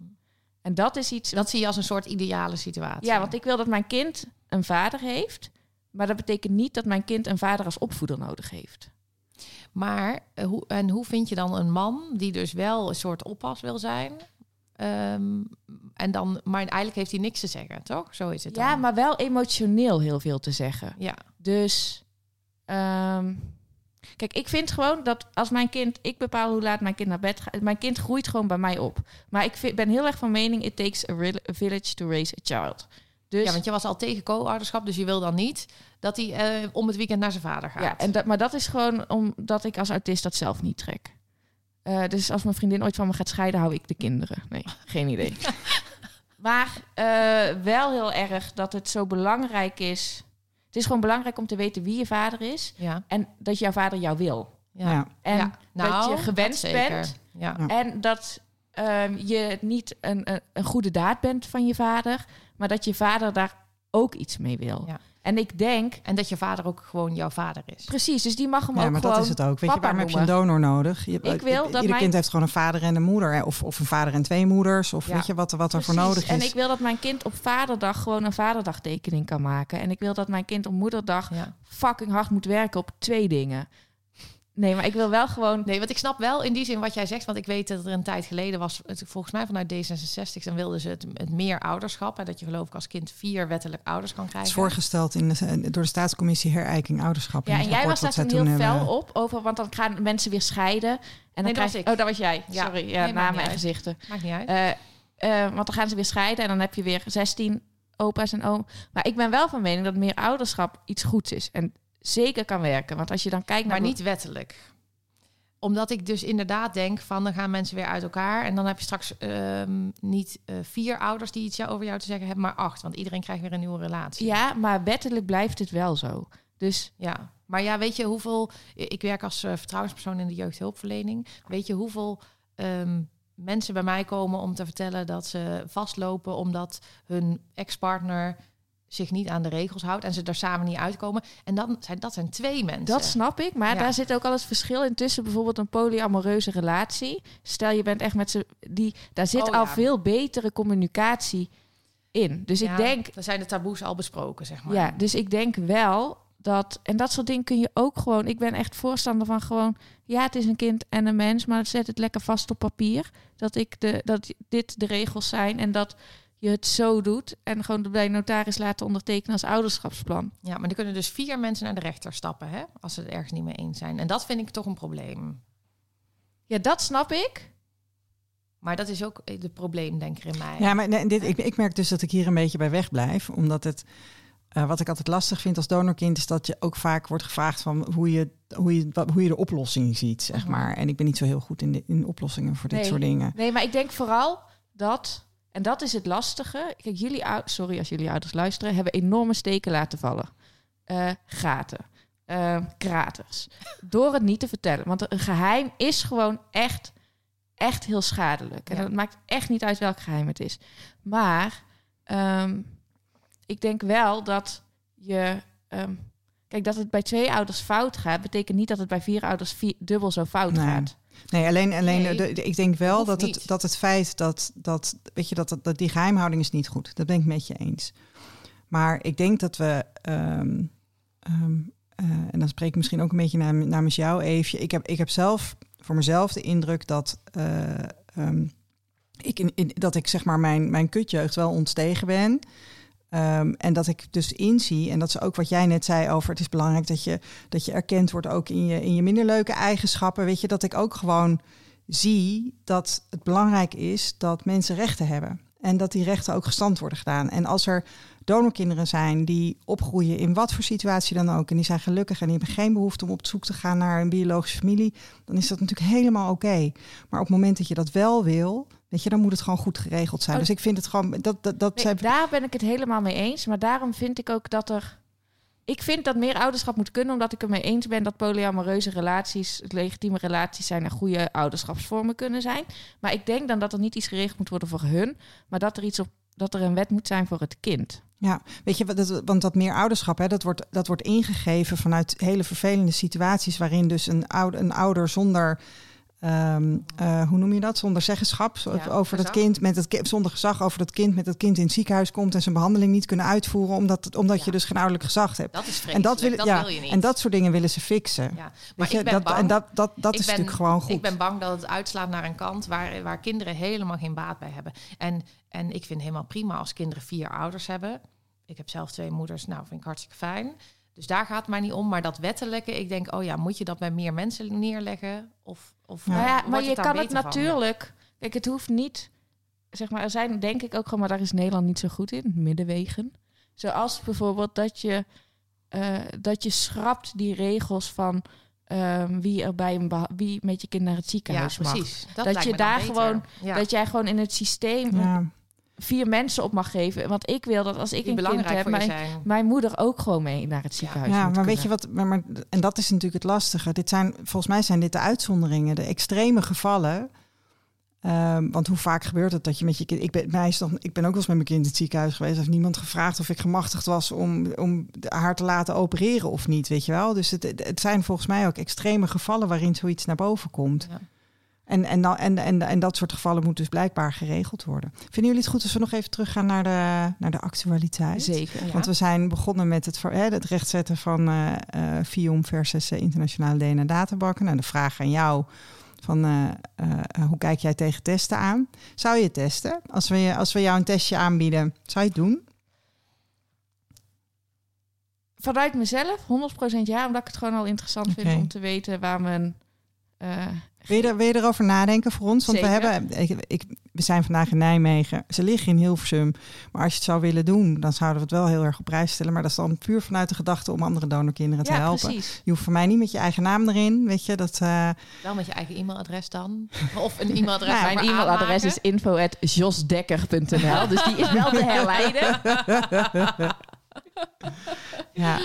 En dat is iets. dat zie je als een soort ideale situatie. ja, want ik wil dat mijn kind een vader heeft. Maar dat betekent niet dat mijn kind een vader als opvoeder nodig heeft. Maar eh, hoe, en hoe vind je dan een man die dus wel een soort oppas wil zijn? Ehm, en dan, maar eigenlijk heeft hij niks te zeggen, toch? Zo is het dan. Ja, maar wel emotioneel heel veel te zeggen. Ja, Dus. ehm, kijk, ik vind gewoon dat als mijn kind. Ik bepaal hoe laat mijn kind naar bed gaat. Mijn kind groeit gewoon bij mij op. Maar ik vind, ben heel erg van mening. It takes a village to raise a child. Dus ja, want je was al tegen co-ouderschap, dus je wil dan niet dat hij eh, om het weekend naar zijn vader gaat. Ja, en dat, maar dat is gewoon omdat ik als autist dat zelf niet trek. Eh, dus als mijn vriendin ooit van me gaat scheiden, hou ik de kinderen. Nee, <laughs> geen idee. <laughs> Maar eh, wel heel erg dat het zo belangrijk is. Het is gewoon belangrijk om te weten wie je vader is. Ja. En dat jouw vader jou wil. Ja. Ja. En Ja. dat Nou, je gewenst dat bent. Ja. Ja. En dat ehm, je niet een, een, een goede daad bent van je vader. Maar dat je vader daar ook iets mee wil. Ja. En ik denk... En dat je vader ook gewoon jouw vader is. Precies, dus die mag hem Ja, ook maar gewoon dat is het ook. Weet je, papa waarom heb je een donor nodig? Je, Ik wil dat ieder mijn- kind heeft gewoon een vader en een moeder. hè, Of, of een vader en twee moeders. Of Ja. weet je wat, wat er voor nodig is. En ik wil dat mijn kind op vaderdag gewoon een vaderdagtekening kan maken. En ik wil dat mijn kind op moederdag Ja. fucking hard moet werken op twee dingen. Nee, maar ik wil wel gewoon... Nee, want ik snap wel in die zin wat jij zegt. Want ik weet dat er een tijd geleden was, het, volgens mij vanuit D66, dan wilden ze het, het meer ouderschap. En dat je geloof ik als kind vier wettelijk ouders kan Het krijgen. is voorgesteld in de, door de staatscommissie Herijking Ouderschap. Ja, het en jij was daar toen heel fel hebben- op over, want dan gaan mensen weer scheiden. En dan Nee, dat krijg was ik. Oh, dat was jij. Ja. Sorry, ja, Nee, namen en gezichten. Maakt niet uit. Eh, eh, want dan gaan ze weer scheiden en dan heb je weer 16 opa's en oom. Maar ik ben wel van mening dat meer ouderschap iets goeds is. En zeker kan werken. Want als je dan kijkt maar naar... niet wettelijk. Omdat ik dus inderdaad denk van dan gaan mensen weer uit elkaar. En dan heb je straks ehm, niet eh, vier ouders die iets over jou te zeggen hebben, maar acht. Want iedereen krijgt weer een nieuwe relatie. Ja, maar wettelijk blijft het wel zo. Dus Ja, maar ja, weet je hoeveel... Ik werk als eh, vertrouwenspersoon in de jeugdhulpverlening. Weet je hoeveel ehm, mensen bij mij komen om te vertellen dat ze vastlopen... omdat hun ex-partner zich niet aan de regels houdt... en ze er samen niet uitkomen. En dan zijn, dat zijn twee mensen. dat snap ik. Maar Ja. daar zit ook al het verschil in tussen bijvoorbeeld een polyamoreuze relatie. Stel je bent echt met ze... Die, daar zit Oh, al ja. veel betere communicatie in. Dus Ja, ik denk Dan zijn de taboes al besproken, zeg maar. Ja, dus ik denk wel dat... En dat soort dingen kun je ook gewoon... Ik ben echt voorstander van gewoon... Ja, het is een kind en een mens, maar zet het lekker vast op papier. Dat, ik de, dat dit de regels zijn en dat je het zo doet. En gewoon bij de notaris laten ondertekenen als ouderschapsplan. Ja, maar er kunnen dus vier mensen naar de rechter stappen... Hè, als ze het ergens niet mee eens zijn. En dat vind ik toch een probleem. Ja, dat snap ik. Maar dat is ook de probleemdenker in mij. Ja, maar nee, dit, ik, ik merk dus dat ik hier een beetje bij wegblijf. Omdat het, eh, wat ik altijd lastig vind als donorkind, is dat je ook vaak wordt gevraagd van hoe je, hoe je, wat- hoe je de oplossing ziet, zeg Mhm. maar. En ik ben niet zo heel goed in, de, in oplossingen voor dit Nee. soort dingen. Nee, maar ik denk vooral dat... En dat is het lastige. Kijk, jullie ouders... Sorry als jullie ouders luisteren. Hebben enorme steken laten vallen. Eh, gaten. eh, kraters. Door het niet te vertellen. Want een geheim is gewoon echt, echt heel schadelijk. En Ja. het maakt echt niet uit welk geheim het is. Maar ehm, ik denk wel dat je... ehm, kijk, dat het bij twee ouders fout gaat... betekent niet dat het bij vier ouders vier, dubbel zo fout Nee. gaat. Nee, alleen, alleen Nee, de, de- ik denk wel dat het, niet. dat het feit dat, dat, weet je, dat, dat, dat die geheimhouding is niet goed. Dat ben ik met je eens. Maar ik denk dat we, ehm, ehm, eh, en dan spreek ik misschien ook een beetje nam- namens jou, Eefje. Ik heb, ik heb zelf voor mezelf de indruk dat, eh, ehm, ik, in, in- dat ik zeg maar mijn, mijn kutjeugd wel ontstegen ben. Ehm, en dat ik dus inzie, en dat is ook wat jij net zei over... het is belangrijk dat je, dat je erkend wordt ook in je, in je minder leuke eigenschappen. Weet je, dat ik ook gewoon zie dat het belangrijk is dat mensen rechten hebben. En dat die rechten ook gestand worden gedaan. En als er donorkinderen zijn die opgroeien in wat voor situatie dan ook... en die zijn gelukkig en die hebben geen behoefte om op zoek te gaan naar een biologische familie... dan is dat natuurlijk helemaal oké. Maar op het moment dat je dat wel wil... Weet je, dan moet het gewoon goed geregeld zijn. Oh. Dus ik vind het gewoon... Dat, dat, dat Nee, zijn, daar ben ik het helemaal mee eens. Maar daarom vind ik ook dat er. Ik vind dat meer ouderschap moet kunnen, omdat ik het mee eens ben dat polyamoreuze relaties, legitieme relaties zijn en goede ouderschapsvormen kunnen zijn. Maar ik denk dan dat er niet iets geregeld moet worden voor hun, maar dat er iets op dat er een wet moet zijn voor het kind. Ja, weet je, dat, want dat meer ouderschap, hè, dat, wordt, dat wordt ingegeven vanuit hele vervelende situaties waarin dus een ouder, een ouder zonder, ehm, eh, hoe noem je dat, zonder zeggenschap Ja, over dat kind, met het, ki- zonder gezag over dat kind, met dat kind in het ziekenhuis komt en zijn behandeling niet kunnen uitvoeren omdat, omdat je dus geen ouderlijk gezag hebt. Dat is. En dat, willen, ja, wil je niet. en dat soort dingen willen ze fixen. ja. Maar je, ik ben dat, bang, en dat, dat, dat is ben- natuurlijk gewoon goed. Ik ben bang dat het uitslaat naar een kant waar, waar kinderen helemaal geen baat bij hebben. En, en ik vind helemaal prima als kinderen vier ouders hebben. Ik heb zelf twee moeders, nou vind ik hartstikke fijn. Dus daar gaat het mij niet om. Maar dat wettelijke, ik denk, oh ja, moet je dat bij meer mensen neerleggen? Of, of Ja. Nou ja, maar je kan het van? natuurlijk. Kijk, het hoeft niet. Zeg maar, er zijn denk ik ook gewoon, maar daar is Nederland niet zo goed in. Middenwegen. Zoals bijvoorbeeld dat je, eh, dat je schrapt die regels van ehm, wie er bij een wie met je kind naar het Ja, ziekenhuis mag. precies. Dat, Dat je daar gewoon- Ja. Dat jij gewoon in het systeem. Ja. Vier mensen op mag geven. Want ik wil dat als ik Die een kind belangrijk heb, mijn, mijn moeder ook gewoon mee naar het ziekenhuis Ja, moet maar weet je wat? Maar, maar- en dat is natuurlijk het lastige. Dit zijn, volgens mij zijn dit de uitzonderingen, de extreme gevallen. Ehm, want hoe vaak gebeurt het dat je met je kind. Ik ben, mij is nog, ik ben ook wel eens met mijn kind in het ziekenhuis geweest. Heeft niemand gevraagd of ik gemachtigd was om, om haar te laten opereren of niet. Weet je wel? Dus het, het het zijn volgens mij ook extreme gevallen waarin zoiets naar boven komt. Ja. En, en, dan, en, en, en dat soort gevallen moet dus blijkbaar geregeld worden. Vinden jullie het goed als we nog even teruggaan naar de, naar de actualiteit? Zeker. Ja. Want we zijn begonnen met het, hè, het rechtzetten van eh eh FIOM versus eh, internationale DNA-databanken. Nou, de vraag aan jou van hoe kijk jij tegen testen aan? Zou je testen? Als we, als we jou een testje aanbieden, zou je het doen? Vanuit mezelf, 100% ja, omdat ik het gewoon al interessant vind om te weten waar mijn... Wil je, er, wil je erover nadenken voor ons? Want we, hebben, ik, ik, we zijn vandaag in Nijmegen. Ze liggen in Hilversum. Maar als je het zou willen doen, dan zouden we het wel heel erg op prijs stellen. Maar dat is dan puur vanuit de gedachte om andere donorkinderen te ja, helpen. precies. Je hoeft voor mij niet met je eigen naam erin. Weet je, dat... eh, Wel met je eigen e-mailadres dan. Of een <laughs> e-mailadres. Nou, Mijn e-mailadres is info.josdekker.nl, dus die is wel te <laughs> herleiden. Ja,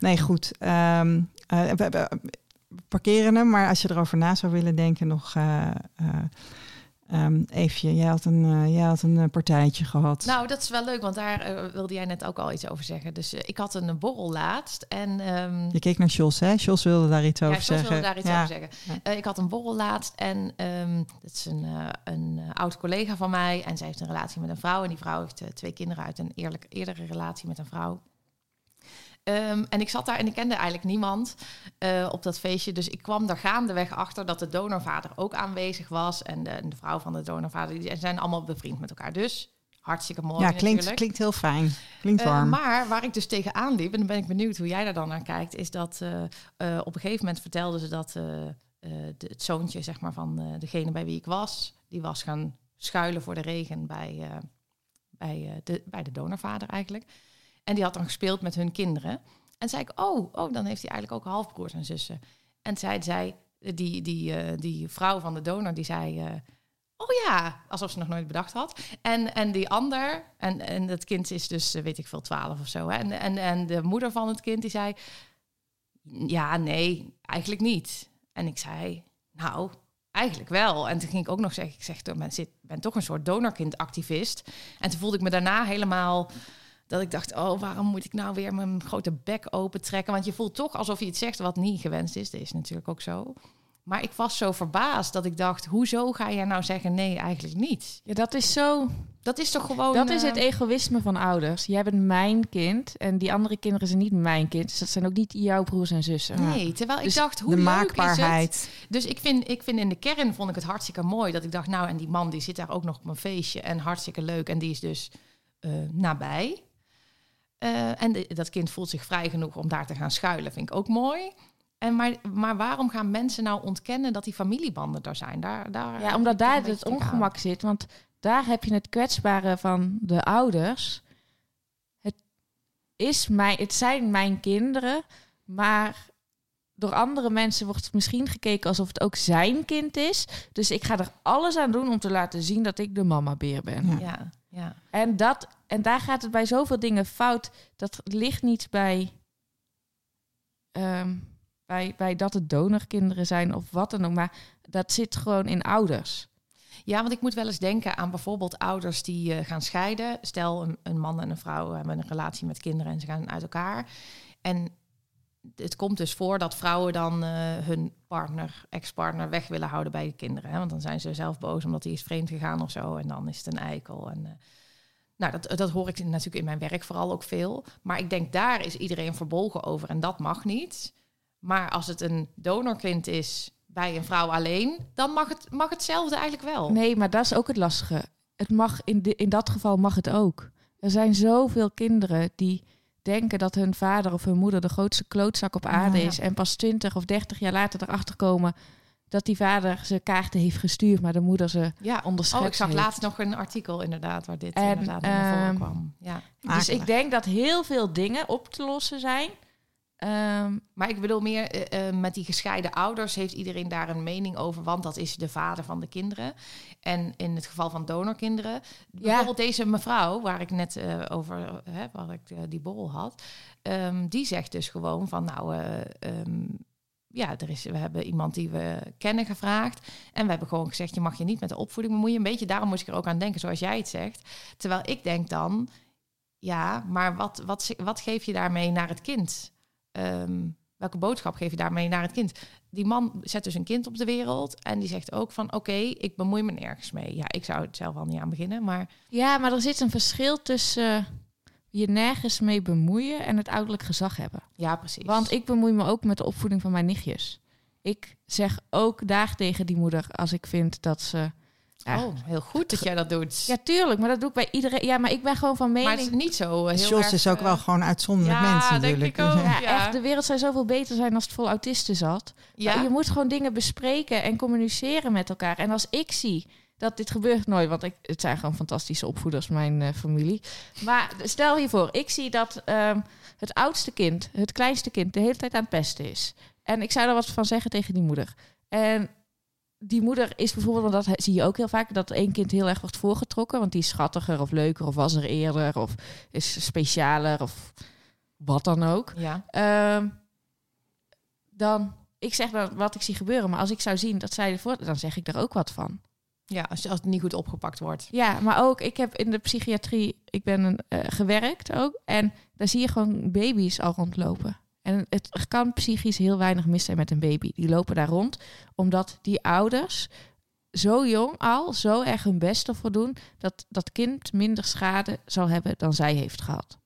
nee, goed. Ehm, eh, we, we parkeren hem, maar als je erover na zou willen denken, nog eh eh, ehm, even. Jij had een, eh, jij had een partijtje gehad. Nou, dat is wel leuk, want daar wilde jij net ook al iets over zeggen. Dus ik had een borrel laatst en... ehm, je keek naar Jos, hè? Jos wilde daar iets Ja, over Jos zeggen. wilde daar iets Ja. over zeggen. Ja. Ik had een borrel laatst en ehm, dat is een, een oud collega van mij. En zij heeft een relatie met een vrouw. En die vrouw heeft twee kinderen uit een eerlijk, eerdere relatie met een vrouw. Ehm, en ik zat daar en ik kende eigenlijk niemand eh, op dat feestje. Dus ik kwam er gaandeweg achter dat de donorvader ook aanwezig was. En de, en de vrouw van de donorvader. Die zijn allemaal bevriend met elkaar. Dus hartstikke mooi ja, klinkt, klinkt heel fijn. Klinkt Eh, warm. maar waar ik dus tegenaan liep, en dan ben ik benieuwd hoe jij daar dan naar kijkt, is dat eh, op een gegeven moment vertelden ze dat de, het zoontje zeg maar, van degene bij wie ik was, die was gaan schuilen voor de regen bij, bij, de, bij de donorvader eigenlijk. En die had dan gespeeld met hun kinderen. En zei ik, oh, oh, dan heeft hij eigenlijk ook halfbroers en zussen. En zei zij, die, die, eh, die vrouw van de donor, die zei, eh, oh ja, alsof ze nog nooit bedacht had. En, en die ander, en, en het kind is dus, eh, weet ik veel, twaalf of zo. Hè? En, en, en de moeder van het kind, die zei, ja, nee, eigenlijk niet. En ik zei, nou, eigenlijk wel. En toen ging ik ook nog zeggen, ik zeg, ik ben toch een soort donorkindactivist. En toen voelde ik me daarna helemaal dat ik dacht, oh, waarom moet ik nou weer mijn grote bek open trekken? Want je voelt toch alsof je iets zegt wat niet gewenst is. Dat is natuurlijk ook zo. Maar ik was zo verbaasd dat ik dacht, hoezo ga je nou zeggen nee, eigenlijk niet? Ja, dat is zo. Dat is toch gewoon... Dat is eh, het egoïsme van ouders. Jij bent mijn kind en die andere kinderen zijn niet mijn kind. Dus dat zijn ook niet jouw broers en zussen. Nee, terwijl Dus ik dacht, hoe de leuk is het? maakbaarheid. Dus ik vind, ik vind in de kern vond ik het hartstikke mooi dat ik dacht, nou en die man die zit daar ook nog op een feestje en hartstikke leuk en die is dus eh, nabij. Eh, en de- dat kind voelt zich vrij genoeg om daar te gaan schuilen, vind ik ook mooi. En maar, maar waarom gaan mensen nou ontkennen dat die familiebanden daar zijn? Daar, daar Ja, omdat daar het ongemak zit. Want daar heb je het kwetsbare van de ouders. Het, is mijn, het zijn mijn kinderen, maar door andere mensen wordt het misschien gekeken alsof het ook zijn kind is. Dus ik ga er alles aan doen om te laten zien dat ik de mama-beer ben. Ja. Ja, ja. En, dat, en daar gaat het bij zoveel dingen fout. Dat ligt niet bij, ehm, bij, bij dat het donorkinderen zijn of wat dan ook. Maar dat zit gewoon in ouders. Ja, want ik moet wel eens denken aan bijvoorbeeld ouders die eh, gaan scheiden. Stel, een, een man en een vrouw hebben een relatie met kinderen en ze gaan uit elkaar. En het komt dus voor dat vrouwen dan eh, hun partner, ex-partner, weg willen houden bij de kinderen. Hè? Want dan zijn ze zelf boos omdat hij is vreemd gegaan of zo. En dan is het een eikel. En, eh, nou, dat, dat hoor ik natuurlijk in mijn werk vooral ook veel. Maar ik denk, daar is iedereen verbolgen over en dat mag niet. Maar als het een donorkind is bij een vrouw alleen, dan mag, het, mag hetzelfde eigenlijk wel. Nee, maar dat is ook het lastige. Het mag in, de, in dat geval mag het ook. Er zijn zoveel kinderen die denken dat hun vader of hun moeder de grootste klootzak op aarde Ja. is. En pas 20 of 30 jaar later erachter komen dat die vader ze kaarten heeft gestuurd, maar de moeder ze Ja, onderschept oh, ik zag heeft. laatst nog een artikel inderdaad waar dit En, inderdaad naar voren ehm, kwam. Ja. Dus ik denk dat heel veel dingen op te lossen zijn. Ehm, Maar ik bedoel meer, eh, eh, met die gescheiden ouders heeft iedereen daar een mening over, want dat is de vader van de kinderen. En in het geval van donorkinderen, bijvoorbeeld deze mevrouw waar ik net eh, over hè, waar ik die borrel had, ehm, die zegt dus gewoon van nou, eh, ehm, ja, er is, we hebben iemand die we kennen gevraagd en we hebben gewoon gezegd je mag je niet met de opvoeding bemoeien. Een beetje daarom moest ik er ook aan denken, zoals jij het zegt. Terwijl ik denk dan, ja, maar wat, wat, wat geef je daarmee naar het kind? Ehm, welke boodschap geef je daarmee naar het kind? Die man zet dus een kind op de wereld en die zegt ook van oké, ik bemoei me nergens mee. Ja, ik zou het zelf al niet aan beginnen, maar ja, maar er zit een verschil tussen je nergens mee bemoeien en het ouderlijk gezag hebben. ja, precies. Want ik bemoei me ook met de opvoeding van mijn nichtjes. Ik zeg ook daar tegen die moeder als ik vind dat ze... Ja, oh, heel goed dat jij dat doet. ja, tuurlijk, maar dat doe ik bij iedereen. Ja, maar ik ben gewoon van maar mening... het is niet zo eh, heel Jos erg, is ook eh, wel gewoon uitzonderlijk ja, mens denk natuurlijk. ik ook. Ja. Echt, de wereld zou zoveel beter zijn als het vol autisten zat. Ja, Je moet gewoon dingen bespreken en communiceren met elkaar. En als ik zie dat dit gebeurt nooit, want ik, het zijn gewoon fantastische opvoeders, mijn eh, familie. Maar stel hiervoor, ik zie dat ehm, het oudste kind, het kleinste kind, de hele tijd aan het pesten is. En ik zou er wat van zeggen tegen die moeder. En die moeder is bijvoorbeeld, want dat zie je ook heel vaak, dat één kind heel erg wordt voorgetrokken. Want die is schattiger of leuker of was er eerder of is specialer of wat dan ook. ja. Ehm, dan, ik zeg dan wat ik zie gebeuren, maar als ik zou zien dat zij ervoor, dan zeg ik daar ook wat van. ja als, als het niet goed opgepakt wordt. Ja, maar ook, ik heb in de psychiatrie, ik ben een, eh, gewerkt ook, en daar zie je gewoon baby's al rondlopen. En het kan psychisch heel weinig mis zijn met een baby. Die lopen daar rond, omdat die ouders zo jong al zo erg hun best ervoor doen dat dat kind minder schade zal hebben dan zij heeft gehad.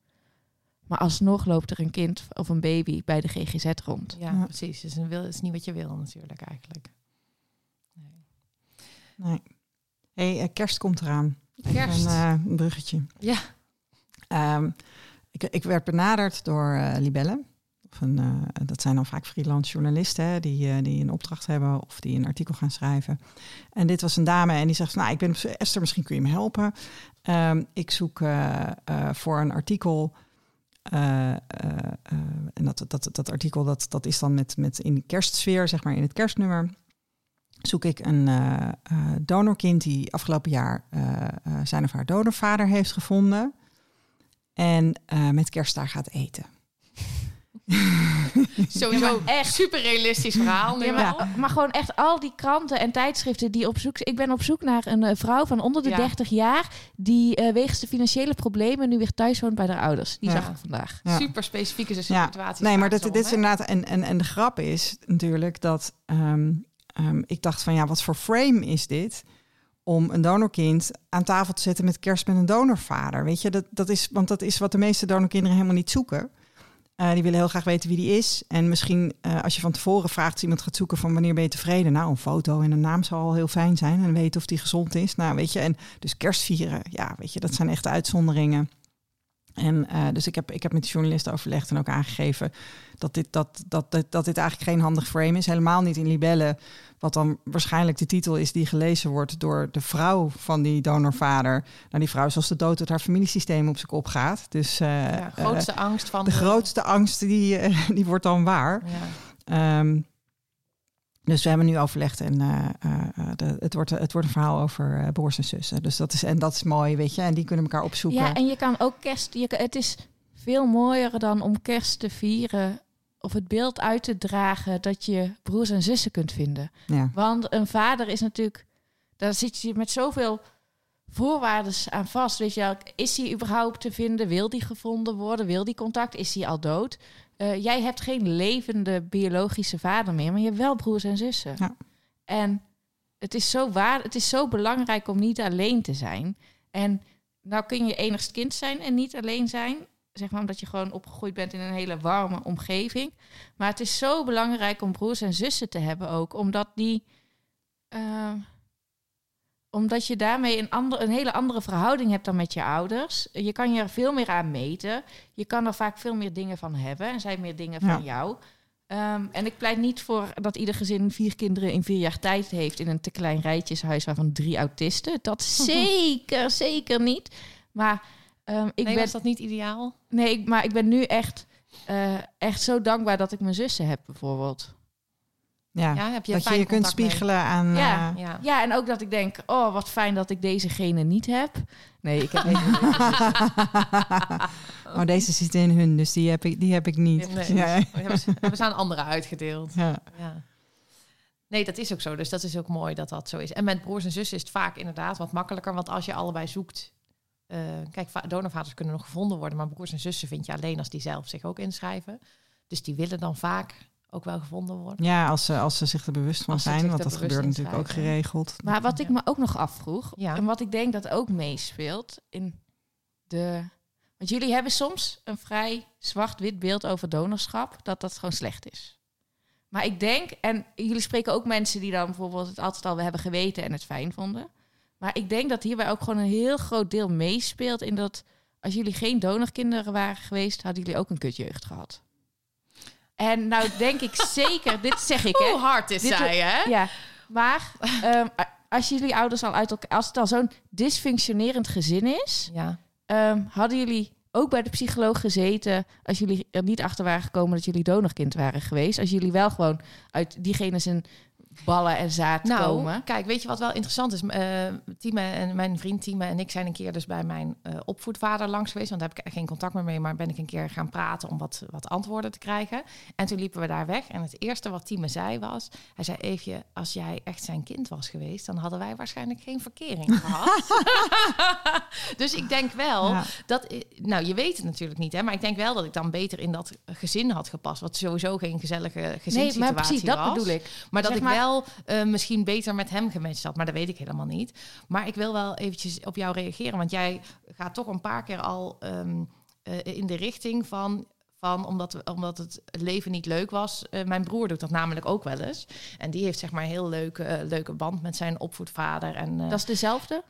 Maar alsnog loopt er een kind of een baby bij de GGZ rond. Ja, Ja. precies. Dus een wil, het is niet wat je wil natuurlijk eigenlijk. Nee. Nee. Hey, eh, kerst komt eraan. Even Kerst. Een, eh, een bruggetje. Ja. Ehm, ik, ik werd benaderd door eh, Libelle. Eh, dat zijn dan vaak freelance journalisten hè, die, eh, die een opdracht hebben of die een artikel gaan schrijven. En dit was een dame en die zegt: Nou, ik ben Esther, misschien kun je me helpen. Ehm, ik zoek eh, voor een artikel. en dat, dat, dat artikel dat, dat is dan met, met in de kerstsfeer, zeg maar in het kerstnummer. Zoek ik een donorkind die afgelopen jaar zijn of haar donorvader heeft gevonden. En met kerst daar gaat eten. <laughs> Sowieso Ja, echt super realistisch verhaal nu Ja, maar, al. maar gewoon echt al die kranten en tijdschriften die op zoek Ik ben op zoek naar een eh, vrouw van onder de Ja. 30 jaar... die eh, wegens de financiële problemen nu weer thuis woont bij haar ouders. Die Ja. zag ik vandaag. Ja. Super specifiek is de Ja. situatie. Nee, maar vaak dit, is inderdaad. En, en, en de grap is natuurlijk dat. ehm, ehm, ik dacht van ja, wat voor frame is dit? Om een donorkind aan tafel te zetten met kerst met een donorvader. Weet je, dat, dat is, want dat is wat de meeste donorkinderen helemaal niet zoeken. Eh, die willen heel graag weten wie die is. En misschien eh, als je van tevoren vraagt, iemand gaat zoeken van wanneer ben je tevreden? Nou, een foto en een naam zal al heel fijn zijn. En weten of die gezond is. Nou, weet je, en dus kerstvieren, ja, weet je, dat zijn echt uitzonderingen. En eh, dus ik heb, ik heb met de journalisten overlegd en ook aangegeven dat dit, dat, dat, dat, dat dit eigenlijk geen handig frame is. Helemaal niet in Libelle, wat dan waarschijnlijk de titel is die gelezen wordt door de vrouw van die donorvader. Nou, die vrouw is als de dood dat haar familiesysteem op zijn kop gaat. Dus eh, Ja, grootste angst van eh, de grootste angst die, eh, <laughs> die wordt dan waar. Ja. Ehm, dus we hebben nu overlegd en eh, eh, eh, de, het, wordt, het wordt een verhaal over broers en zussen. Dus dat is, en dat is mooi, weet je. En die kunnen elkaar opzoeken. Ja, en je kan ook kerst... Je het is veel mooier dan om kerst te vieren... of het beeld uit te dragen dat je broers en zussen kunt vinden. ja. Want een vader is natuurlijk... Daar zit je met zoveel voorwaarden aan vast. Weet je is hij überhaupt te vinden? Wil die gevonden worden? Wil die contact? Is hij al dood? Eh, jij hebt geen levende biologische vader meer, maar je hebt wel broers en zussen. Ja. En het is, zo waar, het is zo belangrijk om niet alleen te zijn. En nou kun je enigst kind zijn en niet alleen zijn. Zeg maar omdat je gewoon opgegroeid bent in een hele warme omgeving. Maar het is zo belangrijk om broers en zussen te hebben ook. Omdat die... eh, omdat je daarmee een, ander, een hele andere verhouding hebt dan met je ouders. Je kan je er veel meer aan meten. Je kan er vaak veel meer dingen van hebben. En zij meer dingen van Ja. jou. Ehm, en ik pleit niet voor dat ieder gezin vier kinderen in vier jaar tijd heeft... in een te klein rijtjeshuis waarvan drie autisten. Dat <laughs> zeker, zeker niet. Maar, ehm, ik nee, ben, was dat niet ideaal? nee, ik- maar ik ben nu echt eh, echt zo dankbaar dat ik mijn zussen heb, bijvoorbeeld. Ja, Ja, heb je dat je je kunt mee? spiegelen aan... Ja. eh, Ja. Ja, en ook dat ik denk, oh, wat fijn dat ik dezegene niet heb. Nee, ik heb <laughs> helemaal oh, deze zit in hun, dus die heb ik, die heb ik niet. Nee, Ja. we hebben ze, hebben ze aan anderen uitgedeeld. Ja. Ja. Nee, dat is ook zo. Dus dat is ook mooi dat dat zo is. En met broers en zussen is het vaak inderdaad wat makkelijker. Want als je allebei zoekt... eh, kijk, va- donorvaders kunnen nog gevonden worden. Maar broers en zussen vind je alleen als die zelf zich ook inschrijven. Dus die willen dan vaak ook wel gevonden worden. Ja, als ze, als ze zich er bewust van Als zijn, want dat gebeurt natuurlijk ook geregeld. Maar wat ik me ook nog afvroeg, Ja. en wat ik denk dat ook meespeelt in de. Want jullie hebben soms een vrij zwart-wit beeld over donorschap, dat dat gewoon slecht is. Maar ik denk, en jullie spreken ook mensen die dan bijvoorbeeld het altijd al hebben geweten en het fijn vonden. Maar ik denk dat hierbij ook gewoon een heel groot deel meespeelt in dat als jullie geen donorkinderen waren geweest, hadden jullie ook een kutjeugd gehad. En nou denk ik zeker, dit zeg ik hè. Hoe hard is Dit- zij, hè? Ja, maar ehm, als jullie ouders al uit elkaar, als het al zo'n dysfunctionerend gezin is, Ja. ehm, hadden jullie ook bij de psycholoog gezeten als jullie er niet achter waren gekomen dat jullie donorkind waren geweest, als jullie wel gewoon uit diegene zijn ballen en zaad Nou, komen. kijk, weet je wat wel interessant is? Eh Time en mijn vriend Time en ik zijn een keer dus bij mijn eh, opvoedvader langs geweest. Want daar heb ik geen contact meer mee, maar ben ik een keer gaan praten om wat, wat antwoorden te krijgen. En toen liepen we daar weg. En het eerste wat Time zei was: Hij zei, Eefje, als jij echt zijn kind was geweest, dan hadden wij waarschijnlijk geen verkering <laughs> gehad. <laughs> dus ik denk wel Ja. dat, nou, je weet het natuurlijk niet, hè, maar ik denk wel dat ik dan beter in dat gezin had gepast, wat sowieso geen gezellige Nee, gezinssituatie maar precies, dat was. bedoel ik. Maar dat Zeg ik maar- eh, misschien beter met hem gematcht had. Maar dat weet ik helemaal niet. Maar ik wil wel eventjes op jou reageren. Want jij gaat toch een paar keer al ehm, eh, in de richting van... Van, omdat, omdat het leven niet leuk was. Eh, mijn broer doet dat namelijk ook wel eens. En die heeft zeg maar een heel leuke, leuke band met zijn opvoedvader. En Dat is dezelfde?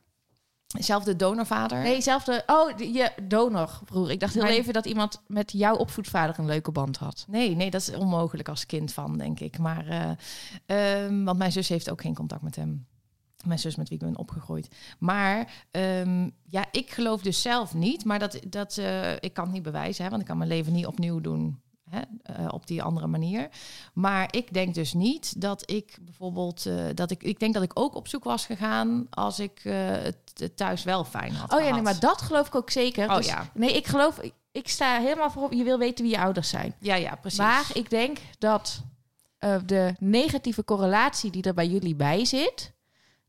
Zelfde donorvader. Nee, zelfde. Oh, je donor, broer. Ik dacht heel even dat iemand met jouw opvoedvader een leuke band had. Nee, nee, dat is onmogelijk als kind van, denk ik. Maar, eh, ehm, want mijn zus heeft ook geen contact met hem. Mijn zus met wie ik ben opgegroeid. Maar ehm, ja, ik geloof dus zelf niet. Maar dat, dat, eh, ik kan het niet bewijzen, hè, want ik kan mijn leven niet opnieuw doen. Hè, eh, op die andere manier. Maar ik denk dus niet dat ik bijvoorbeeld. eh, dat ik, ik denk dat ik ook op zoek was gegaan. als ik eh, het, het thuis wel fijn had. Oh ja, nee, maar dat geloof ik ook zeker. Oh Dus- ja. Nee, ik geloof, ik, ik sta helemaal voorop. Je wil weten wie je ouders zijn. Ja, ja, precies. Maar ik denk dat eh, de negatieve correlatie die er bij jullie bij zit,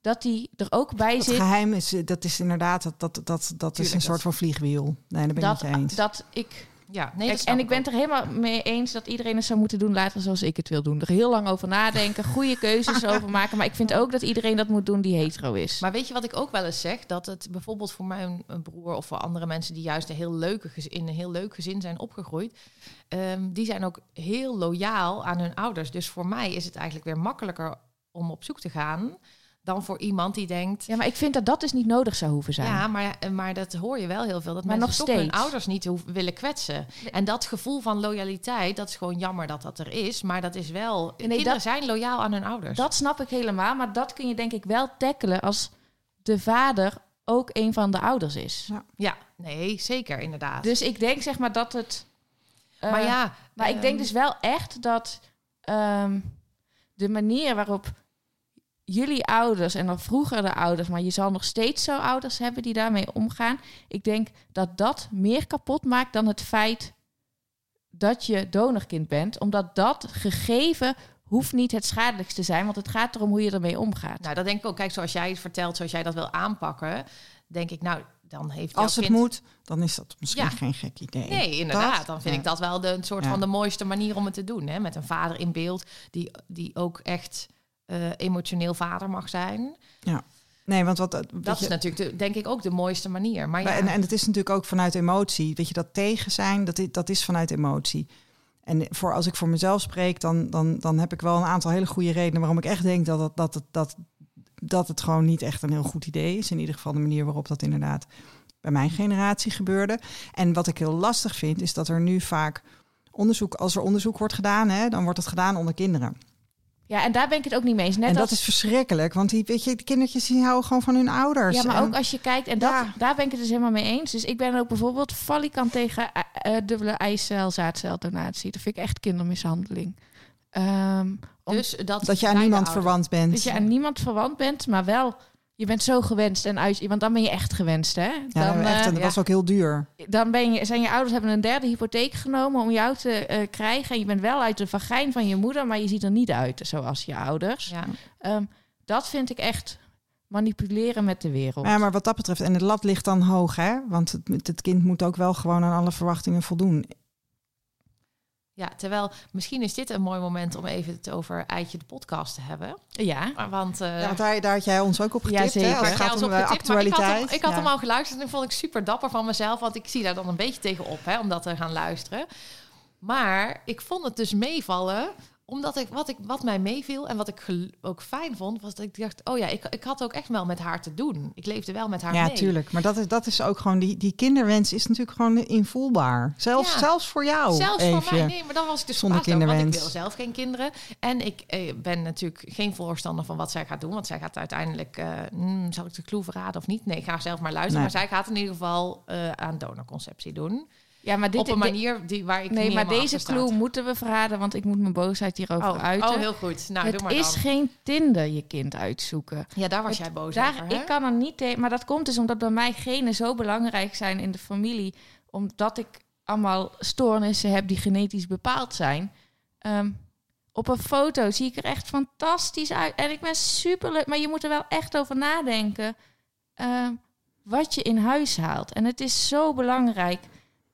dat die er ook bij Het zit. geheim is, dat is inderdaad, dat, dat, dat, dat is een dat- soort van vliegwiel. Nee, daar ben ik Dat, het je eens. dat ik. Ja, nee, en ik ben het er helemaal mee eens dat iedereen het zou moeten doen later zoals ik het wil doen. Er heel lang over nadenken, goede <laughs> keuzes over maken. Maar ik vind ook dat iedereen dat moet doen die hetero is. Maar weet je wat ik ook wel eens zeg? Dat het bijvoorbeeld voor mijn een broer of voor andere mensen die juist een heel leuke gez- in een heel leuk gezin zijn opgegroeid, ehm, die zijn ook heel loyaal aan hun ouders. Dus voor mij is het eigenlijk weer makkelijker om op zoek te gaan dan voor iemand die denkt. Ja, maar ik vind dat dat dus niet nodig zou hoeven zijn. Ja, maar, maar dat hoor je wel heel veel. Dat Maar mensen nog toch hun steeds. ouders niet hoeven, willen kwetsen. En dat gevoel van loyaliteit, dat is gewoon jammer dat dat er is. Maar dat is wel... kinderen dat- zijn loyaal aan hun ouders. Dat snap ik helemaal, maar dat kun je denk ik wel tackelen als de vader ook een van de ouders is. Ja, nee, zeker, inderdaad. Dus ik denk zeg maar dat het. eh, maar ja... maar ik denk ehm, dus wel echt dat ehm, de manier waarop jullie ouders en dan vroeger de ouders, maar je zal nog steeds zo ouders hebben die daarmee omgaan. Ik denk dat dat meer kapot maakt dan het feit dat je donorkind bent, omdat dat gegeven hoeft niet het schadelijkste te zijn, want het gaat erom hoe je ermee omgaat. Nou, dat denk ik ook. Kijk, zoals jij het vertelt, zoals jij dat wil aanpakken, denk ik, nou, dan heeft Als het kind... moet, dan is dat misschien Ja. geen gek idee. Nee, inderdaad. Dat? Dan vind Ja. ik dat wel de een soort Ja. van de mooiste manier om het te doen. Hè? Met een vader in beeld die, die ook echt eh, emotioneel vader mag zijn. Nee, want wat weet Dat je, is natuurlijk, de, denk ik, ook de mooiste manier. Maar ja, en, en het is natuurlijk ook vanuit emotie. Weet je, dat tegen zijn, dat, dat is vanuit emotie. En voor, als ik voor mezelf spreek, dan, dan, dan heb ik wel een aantal hele goede redenen waarom ik echt denk dat het, dat, het, dat, dat het gewoon niet echt een heel goed idee is. In ieder geval de manier waarop dat inderdaad bij mijn generatie gebeurde. En wat ik heel lastig vind, is dat er nu vaak onderzoek, als er onderzoek wordt gedaan, hè, dan wordt het gedaan onder kinderen. Ja, en daar ben ik het ook niet mee eens. Net en dat als, is verschrikkelijk, want die, weet je, die kindertjes die houden gewoon van hun ouders. Ja, maar En- ook als je kijkt, en dat, Ja. daar ben ik het dus helemaal mee eens. Dus ik ben ook bijvoorbeeld falikant tegen eh, eh, dubbele eicel, zaadceldonatie. Dat vind ik echt kindermishandeling. Ehm, om- Dus dat, dat je aan niemand verwant bent. dat je aan niemand verwant bent, maar wel, je bent zo gewenst en uit, want dan ben je echt gewenst, hè? ja, Dan, echt, en eh, dat was ook heel duur. dan ben je, zijn je ouders hebben een derde hypotheek genomen om jou te eh, krijgen. En je bent wel uit de vagijn van je moeder, maar je ziet er niet uit zoals je ouders. Ja. Ehm, dat vind ik echt manipuleren met de wereld. Ja, maar wat dat betreft, en de lat ligt dan hoog, hè? Want het, het kind moet ook wel gewoon aan alle verwachtingen voldoen. Ja, terwijl misschien is dit een mooi moment om even het over Eitje de podcast te hebben. ja. Maar Want uh, Ja, want daar, daar had jij ons ook op Ja, getipt, hè? zeker. Als het Ja, gaat om op de getipt, maar ik had, actualiteit. hem, ik had Ja. hem al geluisterd en vond ik super dapper van mezelf, want ik zie daar dan een beetje tegenop hè, om dat te gaan luisteren. Maar ik vond het dus meevallen, omdat ik wat, ik, wat mij meeviel en wat ik ook fijn vond, was dat ik dacht, oh ja, ik, ik had ook echt wel met haar te doen. Ik leefde wel met haar Ja, mee. tuurlijk. Maar dat is, dat is ook gewoon, die, die kinderwens is natuurlijk gewoon invoelbaar. Zelfs, Ja. zelfs voor jou. Zelfs even. voor mij, nee, maar dan was ik dus Zonder over, want ik kinderwens. wil zelf geen kinderen. En ik eh, ben natuurlijk geen voorstander van wat zij gaat doen, want zij gaat uiteindelijk, eh, hmm, zal ik de clue verraden of niet? Nee, ik ga zelf maar luisteren. Nee. Maar zij gaat in ieder geval eh, aan donorconceptie doen. Ja, maar dit op een manier die, waar ik Nee, niet maar deze clue moeten we verraden, want ik moet mijn boosheid hierover Oh, uiten. oh, heel goed. Nou, doe maar is dan. geen Tinder je kind uitzoeken. Ja, daar was Het- jij boos Daar, over, hè? ik kan er niet tegen, maar dat komt dus omdat bij mij genen zo belangrijk zijn in de familie, omdat ik allemaal stoornissen heb die genetisch bepaald zijn. Ehm, op een foto zie ik er echt fantastisch uit en ik ben super leuk, maar je moet er wel echt over nadenken ehm, wat je in huis haalt. En het is zo belangrijk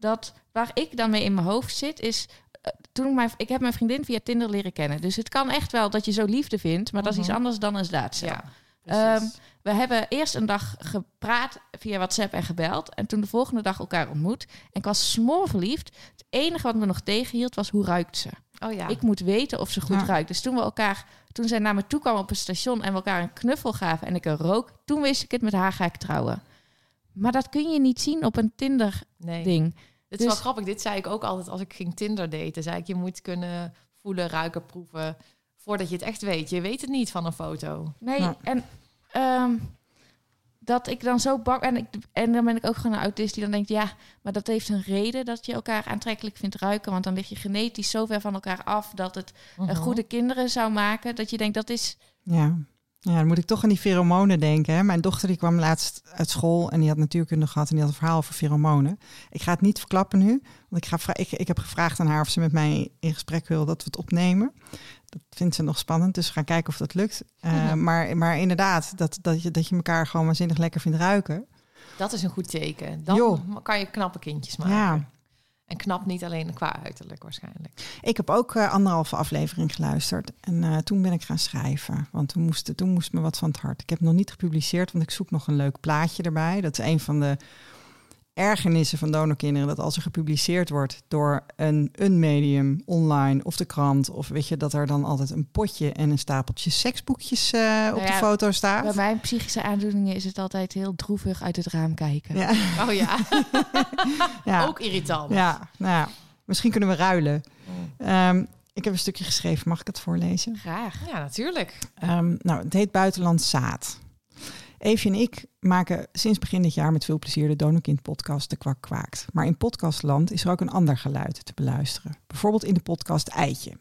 dat waar ik dan mee in mijn hoofd zit is. eh, Toen ik, mijn, ik heb mijn vriendin via Tinder leren kennen. Dus het kan echt wel dat je zo liefde vindt. Maar dat is iets Mhm. anders dan een. Ja, Ehm, we hebben eerst een dag gepraat via WhatsApp en gebeld. En toen de volgende dag elkaar ontmoet. En ik was smoorverliefd. Het enige wat me nog tegenhield was hoe ruikt ze. oh ja. Ik moet weten of ze goed Ja. ruikt. Dus toen we elkaar, toen zij naar me toe kwam op een station en we elkaar een knuffel gaven en ik er rook, toen wist ik het met haar ga ik trouwen. Maar dat kun je niet zien op een Tinder nee. Het is wel Dus- grappig. Dit zei ik ook altijd als ik ging Tinder daten. Zei ik, je moet kunnen voelen, ruiken, proeven... voordat je het echt weet. Je weet het niet van een foto. Nee, Ja. en ehm, dat ik dan zo bang... En, ik, en dan ben ik ook gewoon een autist die dan denkt... ja, maar dat heeft een reden dat je elkaar aantrekkelijk vindt ruiken. Want dan lig je genetisch zo ver van elkaar af... dat het Mhm. een goede kinderen zou maken. Dat je denkt, dat is... Ja. Ja, dan moet ik toch aan die pheromonen denken. Hè? Mijn dochter die kwam laatst uit school en die had natuurkunde gehad en die had een verhaal over pheromonen. Ik ga het niet verklappen nu, want ik, ga ik, ik heb gevraagd aan haar of ze met mij in gesprek wil dat we het opnemen. Dat vindt ze nog spannend, dus we gaan kijken of dat lukt. Eh, maar, maar inderdaad, dat, dat, je, dat je elkaar gewoon waanzinnig lekker vindt ruiken. Dat is een goed teken. Dan kan je knappe kindjes maken. Ja, En knap niet alleen qua uiterlijk waarschijnlijk. ik heb ook eh, anderhalve aflevering geluisterd. En eh, toen ben ik gaan schrijven. Want toen moest, toen moest me wat van het hart. Ik heb nog niet gepubliceerd, want ik zoek nog een leuk plaatje erbij. Dat is een van de ergernissen van donorkinderen. Dat als er gepubliceerd wordt door een, een medium online of de krant. Of weet je, dat er dan altijd een potje en een stapeltje seksboekjes eh, op Nou de foto staat. Bij mijn psychische aandoeningen is het altijd heel droevig uit het raam kijken. Ja, <laughs> Oh ja, <laughs> ja. ook irritant. ja, nou ja, misschien kunnen we ruilen. Mm. Ehm, ik heb een stukje geschreven, mag ik het voorlezen? Graag. Ja, natuurlijk. Ehm, nou, het heet Buitenland Zaad. Evie en ik maken sinds begin dit jaar met veel plezier de Donorkind podcast De Kwak Kwaakt. Maar in podcastland is er ook een ander geluid te beluisteren. Bijvoorbeeld in de podcast Eitje.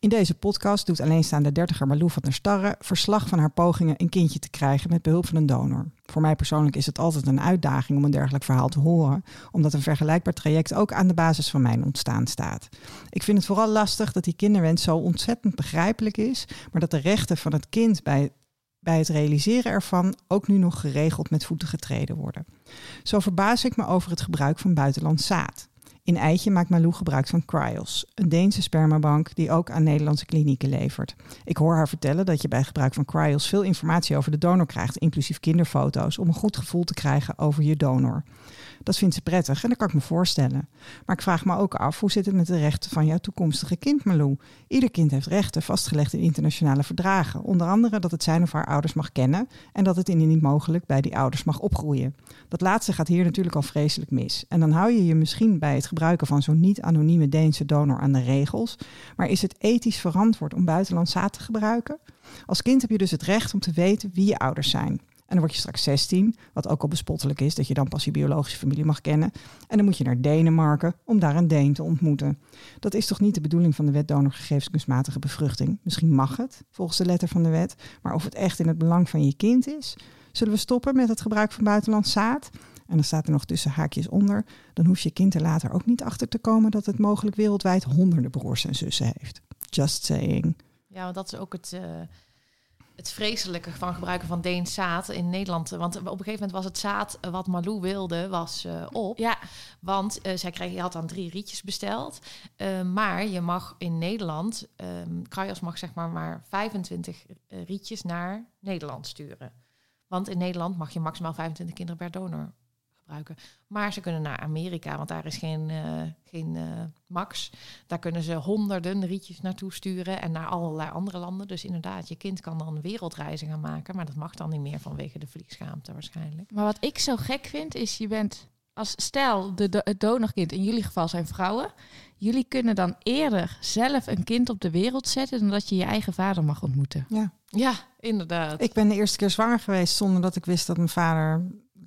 In deze podcast doet alleenstaande dertiger Malou van der Starre verslag van haar pogingen een kindje te krijgen met behulp van een donor. Voor mij persoonlijk is het altijd een uitdaging om een dergelijk verhaal te horen, omdat een vergelijkbaar traject ook aan de basis van mijn ontstaan staat. Ik vind het vooral lastig dat die kinderwens zo ontzettend begrijpelijk is, maar dat de rechten van het kind bij, bij het realiseren ervan ook nu nog geregeld met voeten getreden worden. Zo verbaas ik me over het gebruik van buitenlands zaad. In Eitje maakt Malou gebruik van Cryos, een Deense spermabank die ook aan Nederlandse klinieken levert. Ik hoor haar vertellen dat je bij gebruik van Cryos veel informatie over de donor krijgt, inclusief kinderfoto's, om een goed gevoel te krijgen over je donor. Dat vindt ze prettig en dat kan ik me voorstellen. Maar ik vraag me ook af, hoe zit het met de rechten van jouw toekomstige kind, Malou? Ieder kind heeft rechten vastgelegd in internationale verdragen. Onder andere dat het zijn of haar ouders mag kennen en dat het indien niet mogelijk bij die ouders mag opgroeien. Dat laatste gaat hier natuurlijk al vreselijk mis. En dan hou je je misschien bij het gebruik gebruiken van zo'n niet-anonieme Deense donor aan de regels. Maar is het ethisch verantwoord om buitenlands zaad te gebruiken? Als kind heb je dus het recht om te weten wie je ouders zijn. En dan word je straks 16, wat ook al bespottelijk is dat je dan pas je biologische familie mag kennen. En dan moet je naar Denemarken om daar een Deen te ontmoeten. Dat is toch niet de bedoeling van de wet donorgegevens kunstmatige bevruchting? Misschien mag het, volgens de letter van de wet. Maar of het echt in het belang van je kind is? Zullen we stoppen met het gebruik van buitenlands zaad? En dan staat er nog tussen haakjes onder. Dan hoeft je kind er later ook niet achter te komen dat het mogelijk wereldwijd honderden broers en zussen heeft. Just saying. Ja, want dat is ook het, uh, het vreselijke van gebruiken van Deens zaad in Nederland. Want op een gegeven moment was het zaad wat Malou wilde, was uh, op. Ja. Want uh, zij kreeg, je had dan drie rietjes besteld. maar je mag in Nederland, um, Kruijers mag zeg maar maar 25 rietjes naar Nederland sturen. Want in Nederland mag je maximaal 25 kinderen per donor gebruiken. Maar ze kunnen naar Amerika, want daar is geen, uh, geen uh, max. Daar kunnen ze honderden rietjes naartoe sturen en naar allerlei andere landen. Dus inderdaad, je kind kan dan wereldreizen gaan maken. Maar dat mag dan niet meer vanwege de vliegschaamte waarschijnlijk. Maar wat ik zo gek vind, is je bent als stel, de, het donorkind, in jullie geval zijn vrouwen. Jullie kunnen dan eerder zelf een kind op de wereld zetten dan dat je je eigen vader mag ontmoeten. Ja, ja inderdaad. Ik ben de eerste keer zwanger geweest zonder dat ik wist dat mijn vader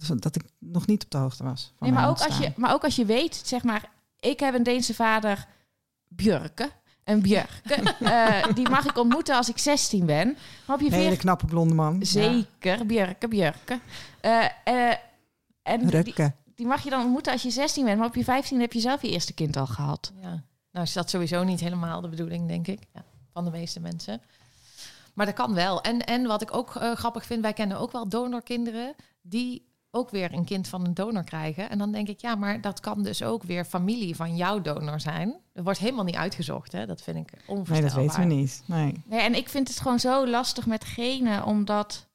dat ik nog niet op de hoogte was. Van nee, maar ook, als je, maar ook als je weet, zeg maar, ik heb een Deense vader, Björke. Een Björke. uh, <laughs> die mag ik ontmoeten als ik 16 ben. Maar op je Hele knappe blonde man. Zeker, ja. Björke, Björke. Uh, uh, en. Die, die, mag je dan ontmoeten als je 16 bent. Maar op je 15 heb je zelf je eerste kind al gehad. Ja. Nou is dat sowieso niet helemaal de bedoeling, denk ik. Ja, van de meeste mensen. Maar dat kan wel. En, en wat ik ook grappig vind, wij kennen ook wel donorkinderen... die ook weer een kind van een donor krijgen. En dan denk ik, ja, maar dat kan dus ook weer familie van jouw donor zijn. Dat wordt helemaal niet uitgezocht, hè? Dat vind ik onvoorstelbaar. Nee, dat weten we niet. Nee. nee en ik vind het gewoon zo lastig met genen, omdat...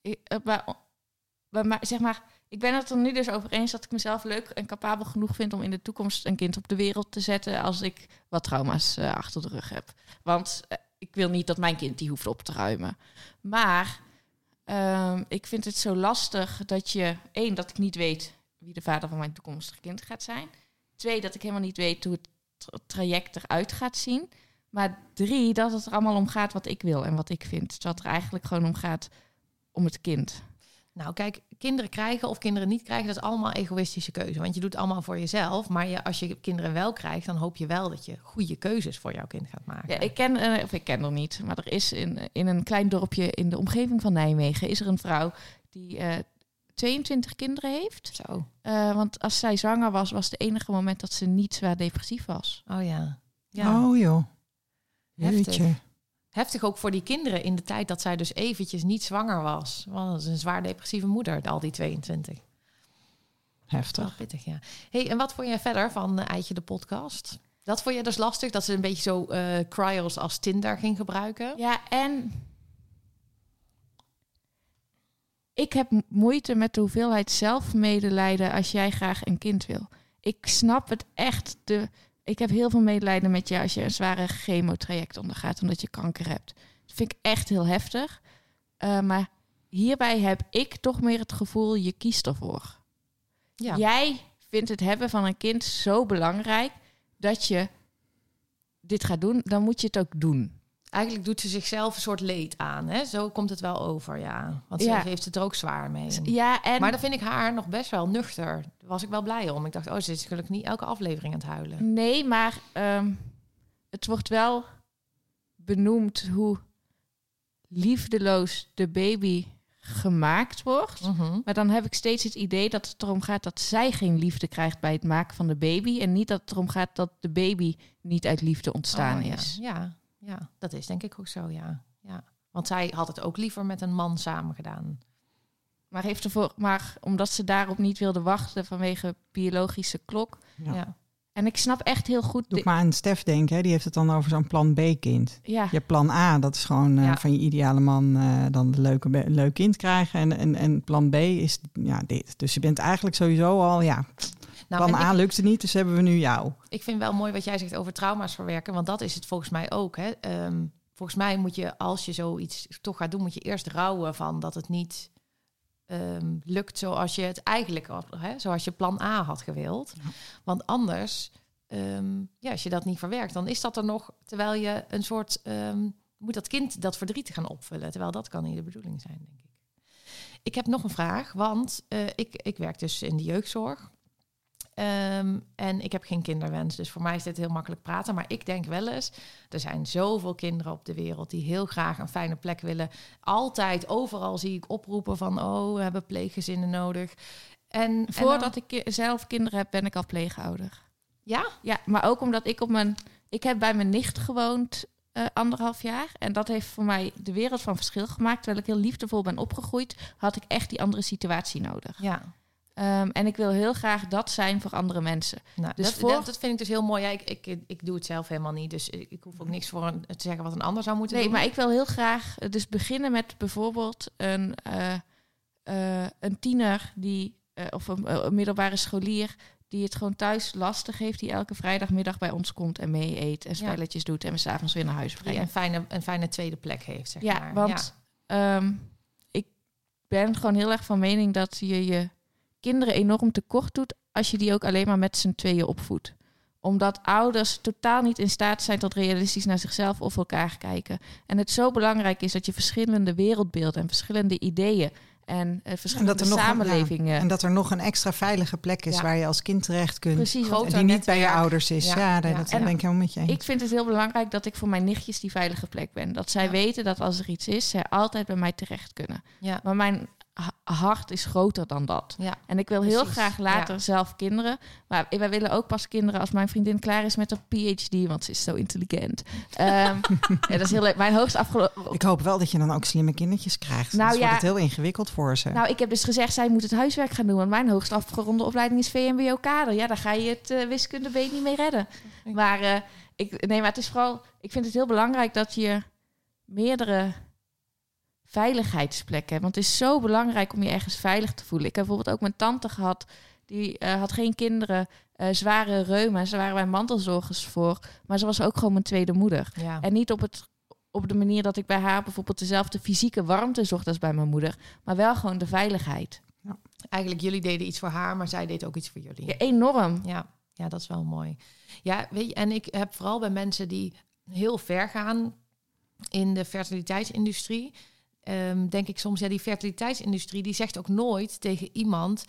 Ik, maar, zeg maar, ik ben het er nu dus over eens dat ik mezelf leuk en capabel genoeg vind om in de toekomst een kind op de wereld te zetten als ik wat trauma's uh, achter de rug heb. Want uh, ik wil niet dat mijn kind die hoeft op te ruimen. Maar Um, ik vind het zo lastig dat je, één, dat ik niet weet wie de vader van mijn toekomstige kind gaat zijn. Twee, dat ik helemaal niet weet hoe het tra traject eruit gaat zien. Maar drie, dat het er allemaal om gaat wat ik wil en wat ik vind. Dat er eigenlijk gewoon om gaat om het kind. Nou, kijk, kinderen krijgen of kinderen niet krijgen, dat is allemaal egoïstische keuze. Want je doet allemaal voor jezelf. Maar je, als je kinderen wel krijgt, dan hoop je wel dat je goede keuzes voor jouw kind gaat maken. Ja, ik ken, uh, of ik ken er niet, maar er is in, in een klein dorpje in de omgeving van Nijmegen, is er een vrouw die uh, 22 kinderen heeft. Zo. Uh, want als zij zwanger was, was het enige moment dat ze niet zwaar depressief was. Oh ja. ja. Oh joh. Heftig heftig ook voor die kinderen in de tijd dat zij dus eventjes niet zwanger was. Want dat is een zwaar depressieve moeder, al die 22. Heftig. Wel pittig, ja. hey, en wat vond jij verder van uh, Eitje de podcast? Dat vond je dus lastig, dat ze een beetje zo uh, cryos als Tinder ging gebruiken? Ja, en ik heb moeite met de hoeveelheid zelfmedelijden als jij graag een kind wil. Ik snap het echt. De, ik heb heel veel medelijden met je als je een zware chemotraject ondergaat omdat je kanker hebt. Dat vind ik echt heel heftig. Uh, maar hierbij heb ik toch meer het gevoel, je kiest ervoor. Ja. Jij vindt het hebben van een kind zo belangrijk dat je dit gaat doen, dan moet je het ook doen. Eigenlijk doet ze zichzelf een soort leed aan. Hè? Zo komt het wel over, ja. Want ze ja. heeft het er ook zwaar mee. Ja, en... Maar dan vind ik haar nog best wel nuchter. Daar was ik wel blij om. Ik dacht, oh, ze is gelukkig niet elke aflevering aan het huilen. Nee, maar um, het wordt wel benoemd hoe liefdeloos de baby gemaakt wordt. Mm -hmm. Maar dan heb ik steeds het idee dat het erom gaat dat zij geen liefde krijgt bij het maken van de baby. En niet dat het erom gaat dat de baby niet uit liefde ontstaan oh, is. Ja, ja, ja, dat is denk ik ook zo, ja. ja. Want zij had het ook liever met een man samen gedaan. Maar, heeft ervoor, maar omdat ze daarop niet wilde wachten vanwege biologische klok. Ja. ja. En ik snap echt heel goed... Doe maar aan Stef denken, hè? die heeft het dan over zo'n plan B-kind. Ja. Je plan A, dat is gewoon uh, ja. van je ideale man uh, dan een leuke, leuk kind krijgen. En, en, en plan B is ja, dit. Dus je bent eigenlijk sowieso al, ja... Nou, plan A ik, lukte niet, dus hebben we nu jou. Ik vind wel mooi wat jij zegt over trauma's verwerken, want dat is het volgens mij ook. Hè. Um, volgens mij moet je, als je zoiets toch gaat doen, moet je eerst rouwen van dat het niet ehm, lukt zoals je het eigenlijk hè, zoals je plan A had gewild. Want anders, ehm, ja, als je dat niet verwerkt, dan is dat er nog, terwijl je een soort ehm, moet dat kind dat verdriet gaan opvullen, terwijl dat kan niet de bedoeling zijn, denk ik. Ik heb nog een vraag, want eh, ik, ik werk dus in de jeugdzorg. Ehm, en ik heb geen kinderwens, dus voor mij is dit heel makkelijk praten. Maar ik denk wel eens, er zijn zoveel kinderen op de wereld die heel graag een fijne plek willen. Altijd, overal zie ik oproepen van, oh, we hebben pleeggezinnen nodig. En voordat ik zelf kinderen heb, ben ik al pleegouder. Ja? Ja, maar ook omdat ik op mijn, ik heb bij mijn nicht gewoond uh, anderhalf jaar. En dat heeft voor mij de wereld van verschil gemaakt. Terwijl ik heel liefdevol ben opgegroeid, had ik echt die andere situatie nodig. Ja. Um, en ik wil heel graag dat zijn voor andere mensen. Nou, dus dat, voor... dat, vind ik dus heel mooi. Ja, ik, ik, ik doe het zelf helemaal niet. Dus ik, ik hoef ook niks voor een, te zeggen wat een ander zou moeten nee, doen. Nee, maar ik wil heel graag eh, dus beginnen met bijvoorbeeld een, uh, uh, een tiener die, of een, een, middelbare scholier die het gewoon thuis lastig heeft, die elke vrijdagmiddag bij ons komt en mee eet en spelletjes doet en we s'avonds weer naar huis. Die een fijne, een fijne tweede plek heeft, zeg ja, maar. Want ja, um, ik ben gewoon heel erg van mening dat je je kinderen enorm tekort doet als je die ook alleen maar met z'n tweeën opvoedt omdat ouders totaal niet in staat zijn tot realistisch naar zichzelf of elkaar kijken. En het zo belangrijk is dat je verschillende wereldbeelden en verschillende ideeën en uh, verschillende en dat er samenlevingen. Nog, ja, en dat er nog een extra veilige plek is ja. waar je als kind terecht kunt. Precies, en die niet bij je ouders is. Ja, ja, dat ben ik helemaal met je eens. Ik vind het heel belangrijk dat ik voor mijn nichtjes die veilige plek ben. Dat zij weten dat als er iets is, zij altijd bij mij terecht kunnen. Maar mijn hart is groter dan dat. Ja, en ik wil heel graag later zelf kinderen. Maar wij willen ook pas kinderen als mijn vriendin klaar is met een PhD, want ze is zo intelligent. um, <laughs> ja, dat is heel leuk. Mijn hoogst afgelopen. Ik hoop wel dat je dan ook slimme kindertjes krijgt. Nou ja, wordt het heel ingewikkeld voor ze. Nou, ik heb dus gezegd, zij moet het huiswerk gaan doen. Want mijn hoogst afgeronde opleiding is VMBO-kader. Ja, daar ga je het uh, wiskunde B niet mee redden. Maar uh, ik, nee, maar het is vooral. Ik vind het heel belangrijk dat je meerdere veiligheidsplekken. Want het is zo belangrijk om je ergens veilig te voelen. Ik heb bijvoorbeeld ook mijn tante gehad. Die uh, had geen kinderen, uh, zware reuma. Ze waren bij mantelzorgers voor. Maar ze was ook gewoon mijn tweede moeder. Ja. En niet op, het, op de manier dat ik bij haar bijvoorbeeld dezelfde fysieke warmte zocht als bij mijn moeder. Maar wel gewoon de veiligheid. Ja. Eigenlijk, jullie deden iets voor haar, maar zij deed ook iets voor jullie. Ja, enorm. Ja, ja, dat is wel mooi. Ja, weet je, en ik heb vooral bij mensen die heel ver gaan in de fertiliteitsindustrie um, denk ik soms, ja, die fertiliteitsindustrie die zegt ook nooit tegen iemand,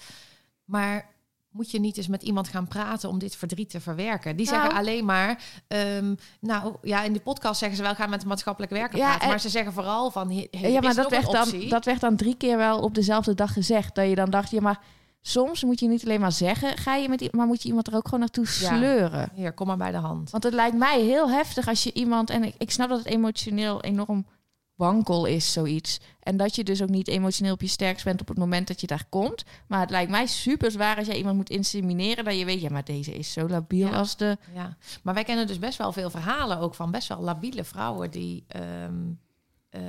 maar moet je niet eens met iemand gaan praten om dit verdriet te verwerken? Die zeggen Nou. alleen maar, um, nou ja, in de podcast zeggen ze wel gaan met de maatschappelijk werker Ja, praten, en- maar ze zeggen vooral van, he, he- ja, maar dat werd, dan, dat werd dan drie keer wel op dezelfde dag gezegd. Dat je dan dacht, ja, maar soms moet je niet alleen maar zeggen, ga je met maar moet je iemand er ook gewoon naartoe Ja. sleuren. Hier, kom maar bij de hand. Want het lijkt mij heel heftig als je iemand, en ik, ik snap dat het emotioneel enorm wankel is, zoiets. En dat je dus ook niet emotioneel op je sterkst bent op het moment dat je daar komt. Maar het lijkt mij super zwaar als jij iemand moet insemineren, dat je weet, ja, maar deze is zo labiel Ja. als de. Ja, maar wij kennen dus best wel veel verhalen ook van best wel labiele vrouwen die ehm, eh,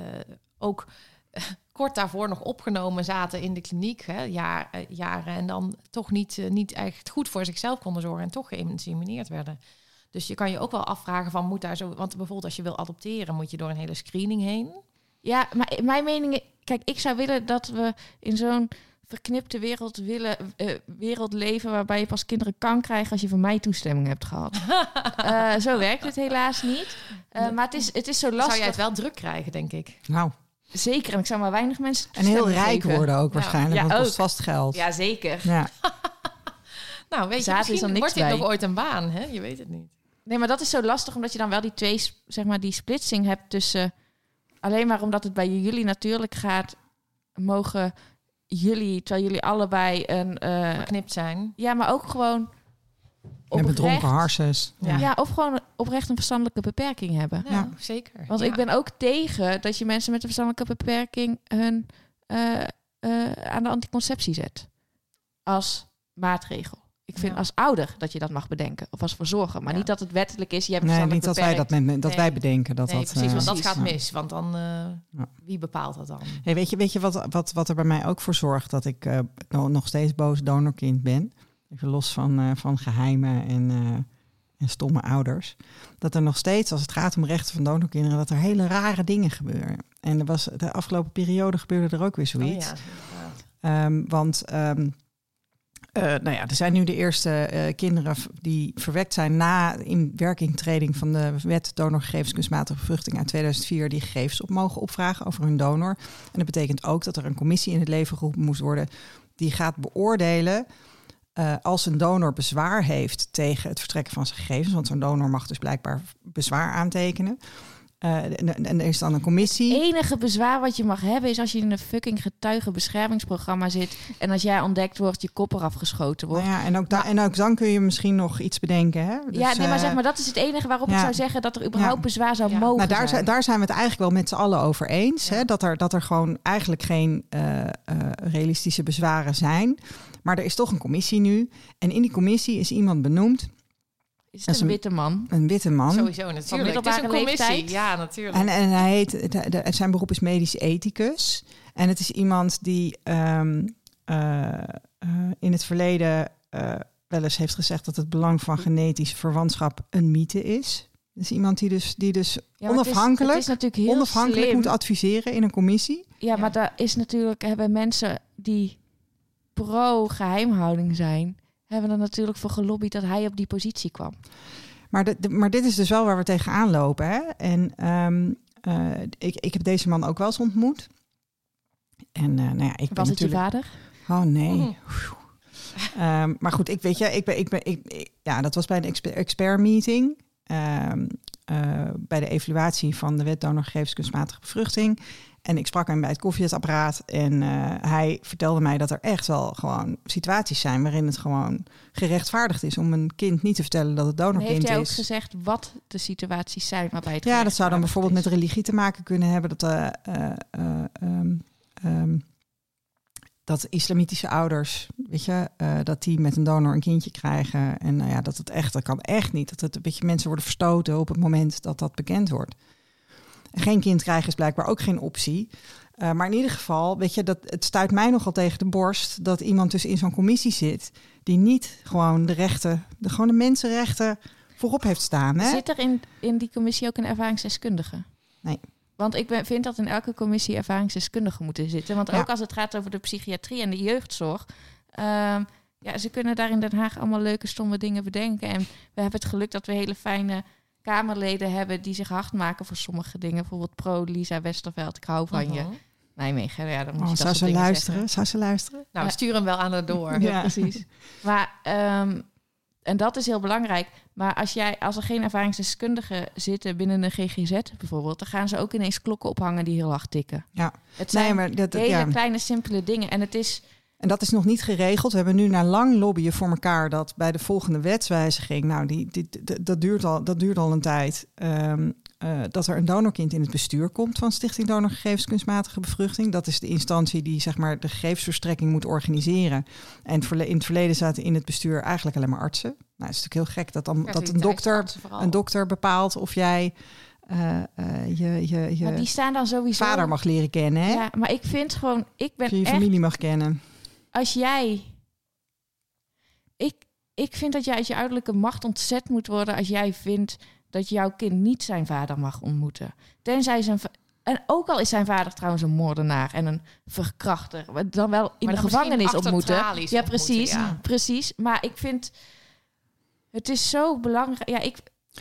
ook <laughs> kort daarvoor nog opgenomen zaten in de kliniek, hè, jaar, eh, jaren, en dan toch niet, eh, niet echt goed voor zichzelf konden zorgen en toch geïnsemineerd werden. Dus je kan je ook wel afvragen van moet daar zo, want bijvoorbeeld als je wil adopteren moet je door een hele screening heen. Ja, maar mijn mening, is- kijk, ik zou willen dat we in zo'n verknipte wereld willen eh, wereld leven waarbij je pas kinderen kan krijgen als je van mij toestemming hebt gehad. <laughs> Eh, zo werkt het helaas niet. Eh, maar het is, het is zo lastig. Zou jij het wel druk krijgen, denk ik. Nou, Zeker, en ik zou maar weinig mensen en heel rijk geven. worden ook Ja. waarschijnlijk. Ja, want het kost ook. vast geld. Ja, zeker. Ja. <laughs> Nou, weet je, Zaad is misschien dan niks wordt dit nog ooit een baan, hè? Je weet het niet. Nee, maar dat is zo lastig omdat je dan wel die twee, zeg maar, die splitsing hebt tussen alleen maar omdat het bij jullie natuurlijk gaat, mogen jullie, terwijl jullie allebei een, eh, Verknipt zijn. ja, maar ook gewoon Met bedronken harsens. Ja. ja. of gewoon oprecht een verstandelijke beperking hebben. Ja, Ja. zeker. Want Ja. ik ben ook tegen dat je mensen met een verstandelijke beperking hun eh, eh, aan de anticonceptie zet. Als maatregel. Ik vind Ja. als ouder dat je dat mag bedenken. Of als verzorger. Maar Ja. niet dat het wettelijk is. Je hebt Nee, niet dat wij, dat, dat Nee. wij bedenken. Dat nee, dat, precies, eh, want dat precies. gaat ja. mis. Want dan, eh, Ja. wie bepaalt dat dan? Hey, weet je, weet je wat, wat, wat er bij mij ook voor zorgt dat ik eh, no- nog steeds boos donorkind ben? Even los van, eh, van geheimen en, eh, en stomme ouders. Dat er nog steeds, als het gaat om rechten van donorkinderen, dat er hele rare dingen gebeuren. En er was, de afgelopen periode gebeurde er ook weer zoiets. Oh ja, inderdaad. Ehm, want ehm, eh, nou ja, er zijn nu de eerste eh, kinderen die verwekt zijn na in werkingtreding van de wet donorgegevens kunstmatige bevruchting uit 2004 die gegevens op mogen opvragen over hun donor. En dat betekent ook dat er een commissie in het leven geroepen moest worden die gaat beoordelen eh, als een donor bezwaar heeft tegen het vertrekken van zijn gegevens, want zo'n donor mag dus blijkbaar bezwaar aantekenen. Eh, en, en er is dan een commissie. enige bezwaar wat je mag hebben is als je in een fucking getuigenbeschermingsprogramma zit en als jij ontdekt wordt, je kop eraf geschoten wordt. Nou ja, en, ook da- en ook dan kun je misschien nog iets bedenken. Hè? Dus, ja, nee, maar eh, zeg maar, dat is het enige waarop ik zou zeggen dat er überhaupt Ja. bezwaar zou Ja. mogen Nou, daar, zijn. daar zijn we het eigenlijk wel met z'n allen over eens. Ja. Hè? Dat, er, dat er gewoon eigenlijk geen eh, eh, realistische bezwaren zijn. Maar er is toch een commissie nu. En in die commissie is iemand benoemd, Is het is een een- witte man? een witte man. Sowieso natuurlijk. Het is een commissie. leeftijd? Ja, natuurlijk. En, en hij heet, de, de- zijn beroep is medisch ethicus. En het is iemand die ehm, eh, eh, in het verleden eh, wel eens heeft gezegd dat het belang van genetische verwantschap een mythe is. Dus iemand die dus, die dus Ja, het is- onafhankelijk, Het is, natuurlijk heel onafhankelijk slim. moet adviseren in een commissie. Ja, maar daar is natuurlijk hebben mensen die pro-geheimhouding zijn, hebben er natuurlijk voor gelobbyd dat hij op die positie kwam. Maar, de, de- maar dit is dus wel waar we tegenaan lopen. Hè? En ehm, eh, ik, ik heb deze man ook wel eens ontmoet. En eh, nou ja, ik ben Was het je natuurlijk... vader? Oh nee. Mhm. Ehm, maar goed, ik weet je, ik ben, ik ben, ik, ik- ja, dat was bij een exper, expert meeting. ehm, eh, bij de evaluatie van de wet donorgegevens kunstmatige bevruchting. En ik sprak hem bij het koffiezetapparaat. En eh, hij vertelde mij dat er echt wel gewoon situaties zijn waarin het gewoon gerechtvaardigd is om een kind niet te vertellen dat het donorkind heeft hij ook is. gezegd wat de situaties zijn waarbij het Ja, dat zou dan bijvoorbeeld met religie te maken kunnen hebben. Dat, ehm, dat islamitische ouders, weet je, dat die met een donor een kindje krijgen. En nou ja, dat het echt, dat kan echt niet. Dat het, weet je, mensen worden verstoten op het moment dat dat bekend wordt. En geen kind krijgen is blijkbaar ook geen optie. Eh, maar in ieder geval, weet je, dat, het stuit mij nogal tegen de borst dat iemand dus in zo'n commissie zit die niet gewoon de rechten, de, gewoon de mensenrechten voorop heeft staan. Hè? Zit er in, in die commissie ook een ervaringsdeskundige? Nee. Want ik ben, vind dat in elke commissie ervaringsdeskundigen moeten zitten. Want Ja. ook als het gaat over de psychiatrie en de jeugdzorg. ehm, ja, ze kunnen daar in Den Haag allemaal leuke, stomme dingen bedenken. En we hebben het geluk dat we hele fijne Kamerleden hebben die zich hard maken voor sommige dingen. Bijvoorbeeld pro Lisa Westerveld. Ik hou van je. Mhm. Nijmegen, ja, dan moet Oh, je dat zou ze luisteren? zeggen. Zou ze luisteren? Nou, we sturen hem wel aan het door. <laughs> Ja. precies. Maar, ehm, en dat is heel belangrijk. Maar als, jij, als er geen ervaringsdeskundigen zitten binnen een GGZ bijvoorbeeld, dan gaan ze ook ineens klokken ophangen die heel hard tikken. Ja. Het zijn Nee, maar dat, hele ja. kleine, simpele dingen. En het is, En dat is nog niet geregeld. We hebben nu na lang lobbyen voor elkaar dat bij de volgende wetswijziging, nou, die, dat, duurt al, dat duurt al een tijd, ehm, eh, dat er een donorkind in het bestuur komt van Stichting Donorgegevens Kunstmatige Bevruchting. Dat is de instantie die zeg maar, de gegevensverstrekking moet organiseren. En in het verleden zaten in het bestuur eigenlijk alleen maar artsen. Nou, het is natuurlijk heel gek dat, dan, dat een dokter, een dokter bepaalt of jij eh, eh, je, je, je maar die staan dan sowieso. vader mag leren kennen, hè? Ja, maar ik vind gewoon, ik ben je je echt familie mag kennen. Als jij. Ik, ik vind dat jij uit je uiterlijke macht ontzet moet worden als jij vindt dat jouw kind niet zijn vader mag ontmoeten. Tenzij zijn. En ook al is zijn vader trouwens een moordenaar en een verkrachter, dan wel in Maar de dan gevangenis ontmoeten. Ja, ontmoeten, precies. ja. Precies. Maar ik vind. Het is zo belangrijk. Ja, ik,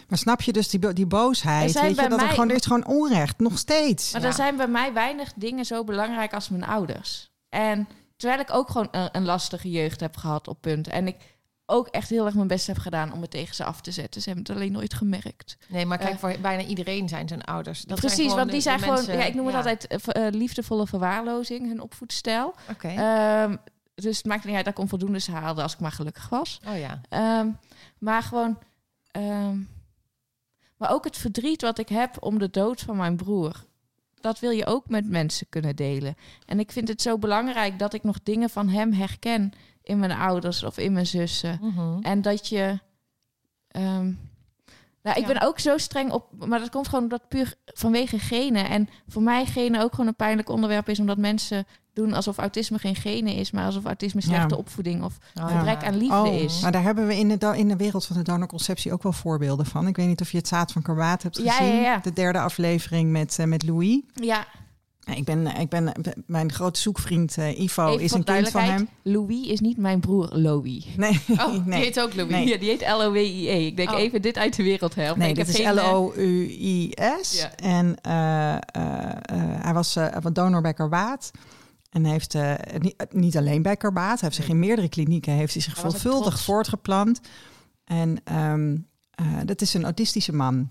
Maar snap je dus die, bo- die boosheid? Weet je, dat er mij- gewoon, er is gewoon onrecht, nog steeds. Maar Ja. er zijn bij mij weinig dingen zo belangrijk als mijn ouders. En terwijl ik ook gewoon een, een lastige jeugd heb gehad op punten. En ik ook echt heel erg mijn best heb gedaan om het tegen ze af te zetten. Ze hebben het alleen nooit gemerkt. Nee, maar kijk, Eh, voor bijna iedereen zijn zijn ouders. Dat Precies, zijn want die zijn gewoon, ja, ik noem het altijd eh, eh, liefdevolle verwaarlozing, hun opvoedstijl. Oké. Ehm, dus het maakt niet uit dat ik onvoldoendes haalde als ik maar gelukkig was. oh ja. Ehm, maar gewoon. ehm, maar ook het verdriet wat ik heb om de dood van mijn broer. Dat wil je ook met mensen kunnen delen. En ik vind het zo belangrijk dat ik nog dingen van hem herken in mijn ouders of in mijn zussen. Mhm. En dat je. ehm, nou, ik Ja. ben ook zo streng op, maar dat komt gewoon dat puur vanwege genen. En voor mij genen ook gewoon een pijnlijk onderwerp is, omdat mensen doen alsof autisme geen genen is, maar alsof autisme slechte Ja. opvoeding of Oh, gebrek ja. aan liefde Oh, is. maar daar hebben we in de, in de wereld van de donorconceptie ook wel voorbeelden van. Ik weet niet of je het zaad van karbaat hebt gezien. ja, ja. De derde aflevering met, eh, met Louis. Ja, Ik ben, ik ben, mijn grote zoekvriend eh, Ivo Even is een kind van hem. Louis is niet mijn broer Louis. Nee, Oh, <laughs> die nee. heet ook Louis. Nee. Ja, die heet L-O-W-I-E. Ik denk Oh. even dit uit de wereld helpen. Nee, ik dit heb is geen, eh, L-O-U-I-S. Ja. En eh, eh, eh, hij was eh, van donor bij Karbaat. En heeft eh, niet, niet alleen bij Karbaat, hij heeft zich in meerdere klinieken heeft hij zich veelvuldig voortgeplant. En ehm, eh, dat is een autistische man.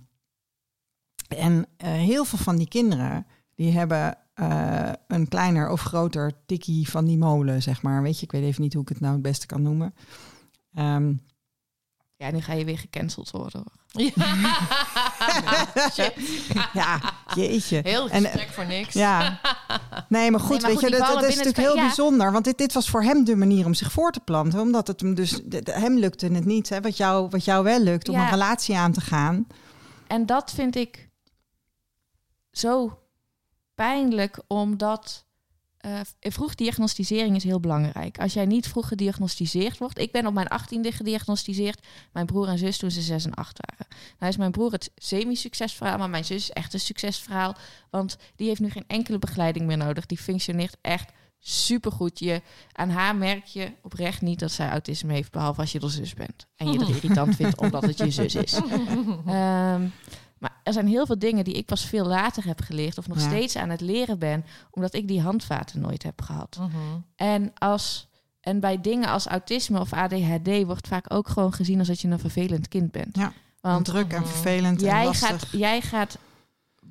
En eh, heel veel van die kinderen, die hebben een kleiner of groter tikkie van die molen, zeg maar. Weet je, ik weet even niet hoe ik het nou het beste kan noemen. Ehm, Ja, nu ga je weer gecanceld worden. hoor. <laughs> Ja. <laughs> Ja, jeetje. Heel En, gesprek voor niks. Ja. Nee, maar goed, Nee, maar weet goed, je, dat, is natuurlijk heel ja. bijzonder. Want dit, dit was voor hem de manier om zich voor te planten. Omdat het hem dus, hem lukte het niet. Hè, wat, jou, wat jou wel lukt, om een relatie aan te gaan. En dat vind ik zo pijnlijk, omdat eh, vroeg diagnosticering is heel belangrijk. Als jij niet vroeg gediagnosticeerd wordt. Ik ben op mijn achttiende gediagnosticeerd. Mijn broer en zus toen ze zes en acht waren. Nou is mijn broer het semi-succesverhaal, maar mijn zus is echt een succesverhaal. Want die heeft nu geen enkele begeleiding meer nodig. Die functioneert echt supergoed. Je, aan haar merk je oprecht niet dat zij autisme heeft, behalve als je de zus bent. En je dat <laughs> irritant vindt omdat het je zus is. <laughs> Ehm, maar er zijn heel veel dingen die ik pas veel later heb geleerd of nog Ja. steeds aan het leren ben, omdat ik die handvaten nooit heb gehad. Mhm. En, als, en bij dingen als autisme of ADHD wordt vaak ook gewoon gezien als dat je een vervelend kind bent. Ja, Want druk en vervelend en jij lastig. gaat, jij gaat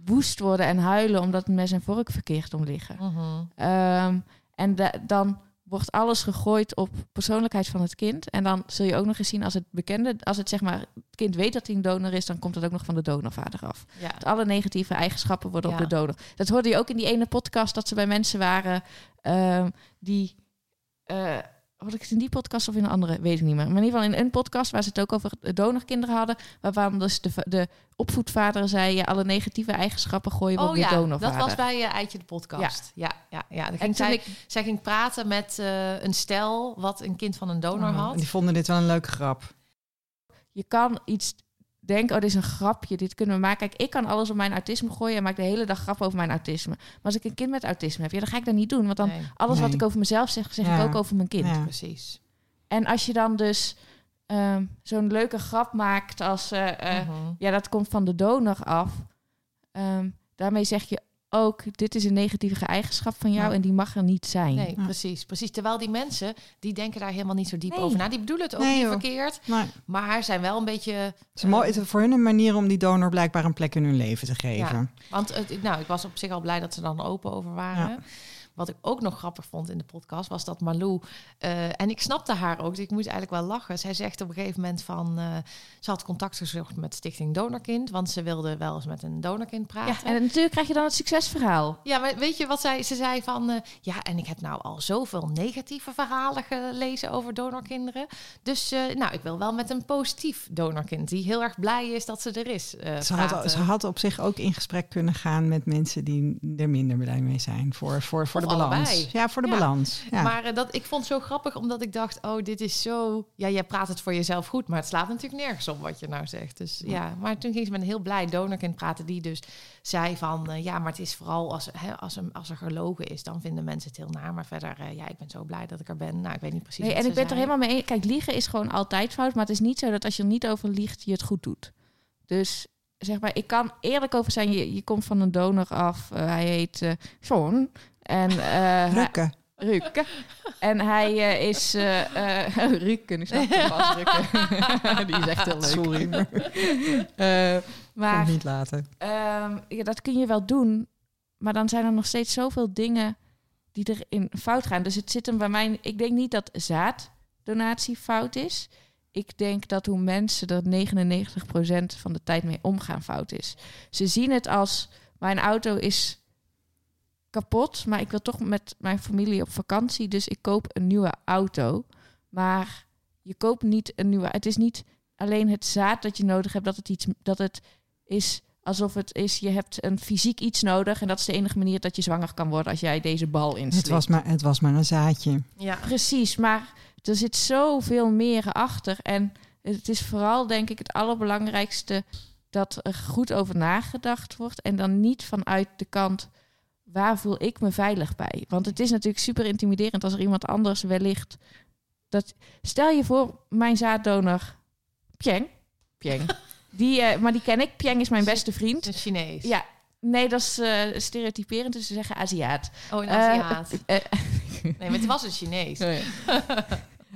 woest worden en huilen omdat een mes en vork verkeerd om liggen. Mhm. Ehm, en da- dan wordt alles gegooid op persoonlijkheid van het kind. En dan zul je ook nog eens zien als het bekende, als het zeg maar, het kind weet dat hij een donor is, dan komt het ook nog van de donorvader af. Ja. Alle negatieve eigenschappen worden op de donor. Dat hoorde je ook in die ene podcast dat ze bij mensen waren ehm, die. eh had ik het in die podcast of in een andere? Weet ik niet meer. Maar in ieder geval in een podcast waar ze het ook over donorkinderen hadden. Waarvan dus de, de opvoedvader zei: ja, alle negatieve eigenschappen gooien we Oh op de ja, donorvader. dat was bij uh, Eitje de podcast. Ja, ja, ja. En ging toen zij, ik, zij ging praten met eh, een stel wat een kind van een donor Oh, had. Die vonden dit wel een leuke grap. je kan iets denken, oh, dit is een grapje, dit kunnen we maken. Kijk, ik kan alles op mijn autisme gooien en maak de hele dag grappen over mijn autisme. Maar als ik een kind met autisme heb, ja, dan ga ik dat niet doen. Want dan Nee, alles wat ik over mezelf zeg, zeg Ja. ik ook over mijn kind. Ja. precies. En als je dan dus ehm, zo'n leuke grap maakt als, eh, eh, Mhm. ja, dat komt van de donor af. ehm, daarmee zeg je ook, dit is een negatieve eigenschap van jou Ja. en die mag er niet zijn. Nee, Ja. precies, precies. Terwijl die mensen, die denken daar helemaal niet zo diep Nee. over na. Die bedoelen het ook Nee, niet joh. verkeerd. Maar Maar zijn wel een beetje... het is, een mooi, het is voor hun een manier om die donor blijkbaar een plek in hun leven te geven. Want het, nou, ik was op zich al blij dat ze dan open over waren. Wat ik ook nog grappig vond in de podcast was dat Malou eh, en ik snapte haar ook. Dus ik moest eigenlijk wel lachen. Zij zegt op een gegeven moment van eh, ze had contact gezocht met Stichting Donorkind, want ze wilde wel eens met een donorkind praten. Ja, en natuurlijk krijg je dan het succesverhaal. Ja, maar weet je wat zij, ze zei van... eh, ja, en ik heb nou al zoveel negatieve verhalen gelezen over donorkinderen. Dus eh, nou, ik wil wel met een positief donorkind... die heel erg blij is dat ze er is, eh Ze praten. had, ze had op zich ook in gesprek kunnen gaan met mensen die er minder blij mee zijn. Voor, voor, voor de balans. allebei. Ja, voor de Ja. balans. Ja. Maar eh, dat, ik vond het zo grappig, omdat ik dacht... oh, dit is zo... Ja, jij praat het voor jezelf goed... maar het slaat natuurlijk nergens op wat je nou zegt. Dus ja, maar toen ging ze met een heel blij donorkind praten... die dus zei van... eh, ja, maar het is vooral als, hè, als, er, als er gelogen is... dan vinden mensen het heel naar. Maar verder, eh, ja, ik ben zo blij dat ik er ben. Nou, ik weet niet precies Nee, en ik ben er helemaal mee eens. Kijk, liegen is gewoon altijd fout. Maar het is niet zo dat als je er niet over liegt, je het goed doet. Dus zeg maar, ik kan eerlijk over zijn. Je, je komt van een donor af. hij heet John. En eh, hij-. Rukke. En hij eh, is... eh <laughs> Rukke, nu snap ik Rukke. <laughs> Die is echt heel leuk. Sorry, maar Eh, maar niet laten. Ehm, ja, dat kun je wel doen. Maar dan zijn er nog steeds zoveel dingen die erin fout gaan. Dus het zit hem bij mij. Ik denk niet dat zaaddonatie fout is. Ik denk dat hoe mensen er 99% van de tijd mee omgaan fout is. Ze zien het als mijn auto is kapot, maar ik wil toch met mijn familie op vakantie, dus ik koop een nieuwe auto. Maar je koopt niet een nieuwe. Het is niet alleen het zaad dat je nodig hebt, dat het iets dat het is alsof het is, je hebt een fysiek iets nodig en dat is de enige manier dat je zwanger kan worden als jij deze bal inslikt. Het was, maar, het was maar een zaadje. Ja, Precies, maar er zit zoveel meer achter. En het is vooral, denk ik, het allerbelangrijkste dat er goed over nagedacht wordt. En dan niet vanuit de kant waar voel ik me veilig bij? Want het is natuurlijk super intimiderend als er iemand anders wellicht dat. Stel je voor, mijn zaaddonor Pieng, Pieng, <laughs> die, eh, maar die ken ik. Pieng is mijn beste vriend. Een Chinees. Ja, nee, dat is eh, stereotyperend, dus ze zeggen Aziat. Oh, een Eh, Aziat. <laughs> nee, maar het was een Chinees.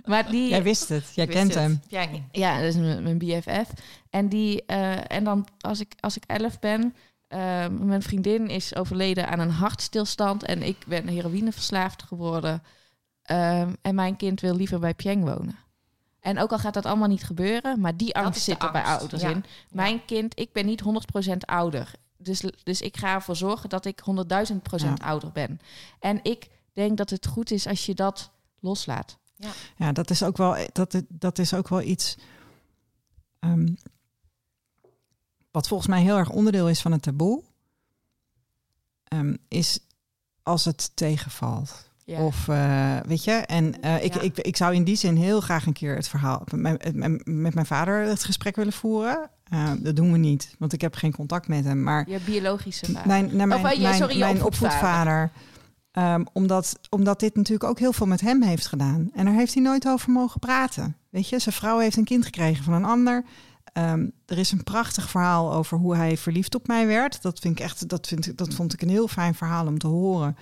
maar die, Jij wist het, jij kent het. hem. Piang. Ja, dat is mijn, mijn BFF. En, die, eh, en dan als ik, als ik elf ben, eh, mijn vriendin is overleden aan een hartstilstand en ik ben heroïneverslaafd geworden. Ehm, en mijn kind wil liever bij Pieng wonen. En ook al gaat dat allemaal niet gebeuren, maar die angst zit er bij ouders ja. in. Mijn kind, ik ben niet 100% ouder. Dus, dus ik ga ervoor zorgen dat ik 100.000% Ja. ouder ben. En ik denk dat het goed is als je dat loslaat. Ja, dat is ook wel, dat, dat is ook wel iets. ehm, wat volgens mij heel erg onderdeel is van het taboe. ehm, is als het tegenvalt. Ja. Of eh, weet je, en eh, ik, Ja. ik, ik zou in die zin heel graag een keer het verhaal met, met, met mijn vader het gesprek willen voeren. Eh, dat doen we niet, want ik heb geen contact met hem. Maar je biologische vader. mijn, mijn, Of, eh, mijn, je mijn opvoedvader. opvoedvader. Ehm, omdat, omdat dit natuurlijk ook heel veel met hem heeft gedaan. En daar heeft hij nooit over mogen praten. Weet je, zijn vrouw heeft een kind gekregen van een ander. Ehm, er is een prachtig verhaal over hoe hij verliefd op mij werd. Dat, vind ik echt, dat, vind, ik- dat vond ik een heel fijn verhaal om te horen.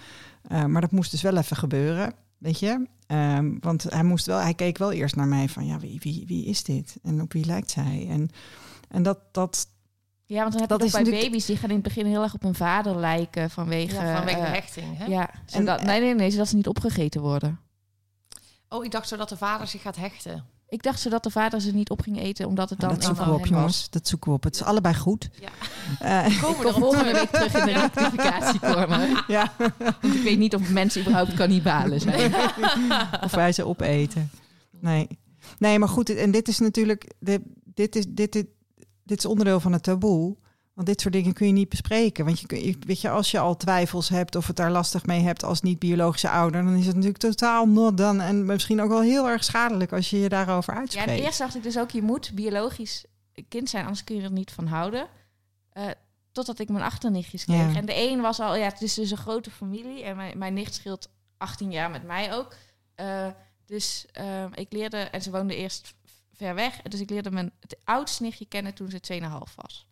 Eh, maar dat moest dus wel even gebeuren, weet je. Ehm, want hij, moest wel, hij keek wel eerst naar mij van, ja, wie, wie, wie is dit? En op wie lijkt zij? En, en dat, dat, Ja, want dan heb Dat je is bij natuurlijk- baby's die gaan in het begin heel erg op hun vader lijken vanwege. Ja, vanwege de eh, hechting. Hè? Ja, zodat, nee, nee, nee, zodat ze niet opgegeten worden. Oh, ik dacht zo dat de vader zich gaat hechten. Ik dacht zodat de vader ze niet op ging eten, omdat het dan dat een zoeken van we op, jongens. Dat zoeken we op. Het is allebei goed. Ja. Eh, Komen was. we Ik kom erop volgende week terug in de <laughs> rectificatiecorner. ja. Want ik weet niet of mensen überhaupt kannibalen zijn. <laughs> of wij ze opeten. Nee. Nee, maar goed, en dit is natuurlijk, dit, dit, is, dit, dit, dit is onderdeel van het taboe. Want dit soort dingen kun je niet bespreken. Want je, weet je, als je al twijfels hebt of het daar lastig mee hebt als niet-biologische ouder, dan is het natuurlijk totaal not done. En misschien ook wel heel erg schadelijk als je je daarover Ja, uitspreekt. en eerst dacht ik dus ook, je moet biologisch kind zijn, anders kun je er niet van houden. Eh, totdat ik mijn achternichtjes kreeg. Ja. En de een was al, ja, het is dus een grote familie. En mijn, mijn nicht scheelt 18 jaar met mij ook. Eh, dus eh, ik leerde, en ze woonde eerst ver weg. Dus ik leerde mijn het oudste nichtje kennen toen ze 2,5 was.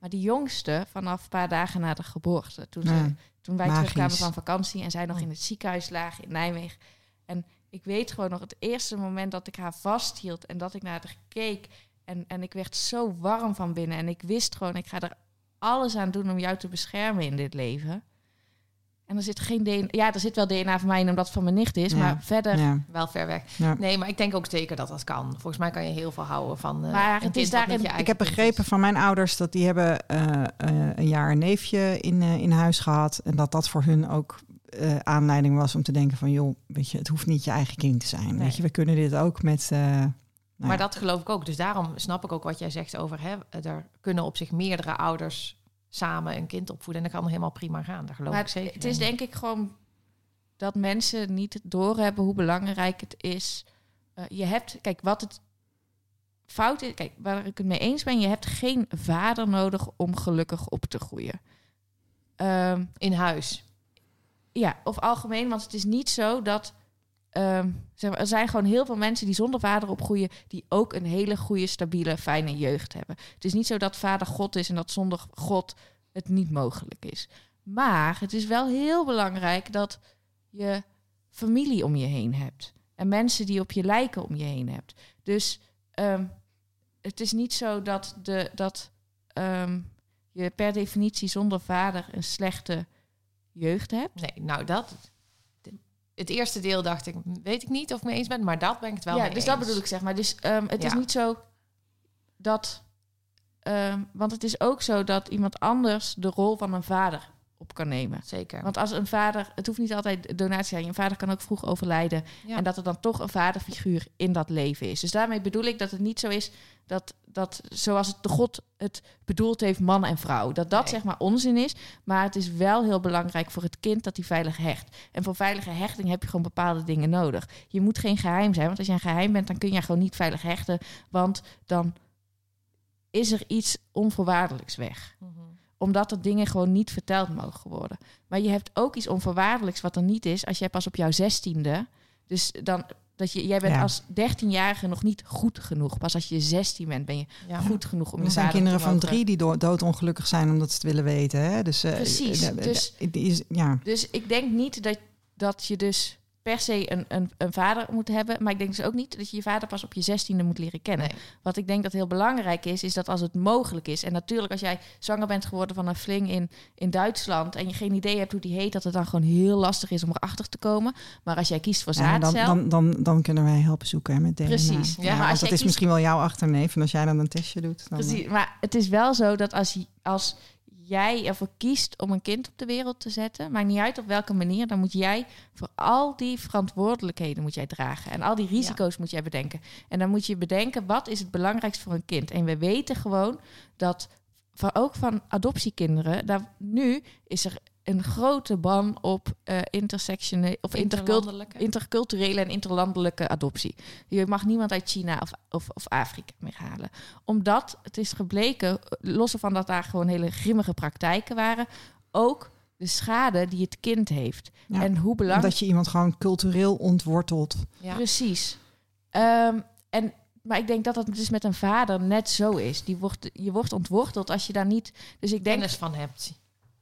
Maar die jongste vanaf een paar dagen na de geboorte. Toen, ze, toen wij magisch. terugkwamen van vakantie en zij nog in het ziekenhuis lagen in Nijmegen. En ik weet gewoon nog het eerste moment dat ik haar vasthield en dat ik naar haar keek. En, en ik werd zo warm van binnen. En ik wist gewoon, ik ga er alles aan doen om jou te beschermen in dit leven. En er zit geen DNA. Ja, er zit wel DNA van mij in omdat het van mijn nicht is. Ja. Maar verder. Ja. Wel ver weg. Ja. Nee, maar ik denk ook zeker dat dat kan. Volgens mij kan je heel veel houden van. eh, Maar het is daarin- ik heb begrepen is. van mijn ouders dat die hebben eh, eh, een jaar een neefje in, eh, in huis gehad. En dat dat voor hun ook eh, aanleiding was om te denken van... joh, weet je, het hoeft niet je eigen kind te zijn. Nee. Weet je, we kunnen dit ook met... eh, nou Maar ja. dat geloof ik ook. Dus daarom snap ik ook wat jij zegt over. Hè, er kunnen op zich meerdere ouders samen een kind opvoeden. En dat kan helemaal prima gaan. Daar geloof Maar ik zeker. het is in. denk ik gewoon dat mensen niet doorhebben hoe belangrijk het is. Eh, je hebt, kijk, wat het fout is, kijk, waar ik het mee eens ben, je hebt geen vader nodig om gelukkig op te groeien. Ehm, in huis. ja, of algemeen, want het is niet zo dat. Ehm, er zijn gewoon heel veel mensen die zonder vader opgroeien, die ook een hele goede, stabiele, fijne jeugd hebben. Het is niet zo dat vader God is en dat zonder God het niet mogelijk is. Maar het is wel heel belangrijk dat je familie om je heen hebt. En mensen die op je lijken om je heen hebt. Dus ehm, het is niet zo dat, de, dat ehm, je per definitie zonder vader een slechte jeugd hebt. Nee, nou dat. Het eerste deel dacht ik, weet ik niet of ik mee eens ben, maar dat ben ik het wel ja, mee dus dat bedoel ik zeg maar. Dus ehm, het is niet zo dat. ehm, want het is ook zo dat iemand anders de rol van een vader op kan nemen. Zeker. Want als een vader, het hoeft niet altijd donatie zijn. Je vader kan ook vroeg overlijden. Ja. En dat er dan toch een vaderfiguur in dat leven is. Dus daarmee bedoel ik dat het niet zo is dat, dat zoals het de God het bedoeld heeft, man en vrouw. Dat dat Nee. zeg maar onzin is. Maar het is wel heel belangrijk voor het kind dat hij veilig hecht. En voor veilige hechting heb je gewoon bepaalde dingen nodig. Je moet geen geheim zijn. Want als je een geheim bent, dan kun je gewoon niet veilig hechten. Want dan is er iets onvoorwaardelijks weg. Mhm. Omdat er dingen gewoon niet verteld mogen worden. Maar je hebt ook iets onvoorwaardelijks wat er niet is als jij pas op jouw zestiende. Dus dan dat je, jij bent Ja. als 13-jarige nog niet goed genoeg. Pas als je 16 bent, ben je Ja. goed genoeg om je Er zijn kinderen te van drie die do- doodongelukkig zijn omdat ze het willen weten. Hè? Dus, eh, Precies, eh, dus- eh, die is, ja. Dus ik denk niet dat, dat je dus per se een, een, een vader moet hebben. Maar ik denk dus ook niet dat je je vader pas op je zestiende moet leren kennen. Nee. Wat ik denk dat heel belangrijk is, is dat als het mogelijk is. En natuurlijk als jij zwanger bent geworden van een fling in, in Duitsland... en je geen idee hebt hoe die heet, dat het dan gewoon heel lastig is om erachter te komen. Maar als jij kiest voor Ja, dan, zaadcel... dan, dan, dan kunnen wij helpen zoeken hè, met DNA. Precies. Ja, Ja, maar als dat is kiest- misschien wel jouw achterneef. En als jij dan een testje doet... Dan, Precies, maar het is wel zo dat als, je- als jij ervoor kiest om een kind op de wereld te zetten, maakt niet uit op welke manier, dan moet jij voor al die verantwoordelijkheden moet jij dragen en al die risico's moet jij bedenken. En dan moet je bedenken wat is het belangrijkst voor een kind. En we weten gewoon dat van, ook van adoptiekinderen, daar, nu is er een grote ban op eh intersectionele of interculturele en interlandelijke adoptie. Je mag niemand uit China of, of, of Afrika meer halen. Omdat het is gebleken, los van dat daar gewoon hele grimmige praktijken waren, ook de schade die het kind heeft. Ja, en hoe belangrijk... Dat je iemand gewoon cultureel ontwortelt. Ja. Precies. Ehm, en, maar ik denk dat dat dus met een vader net zo is. Die wordt, je wordt ontworteld als je daar niet... Dus ik denk... kennis van hebt.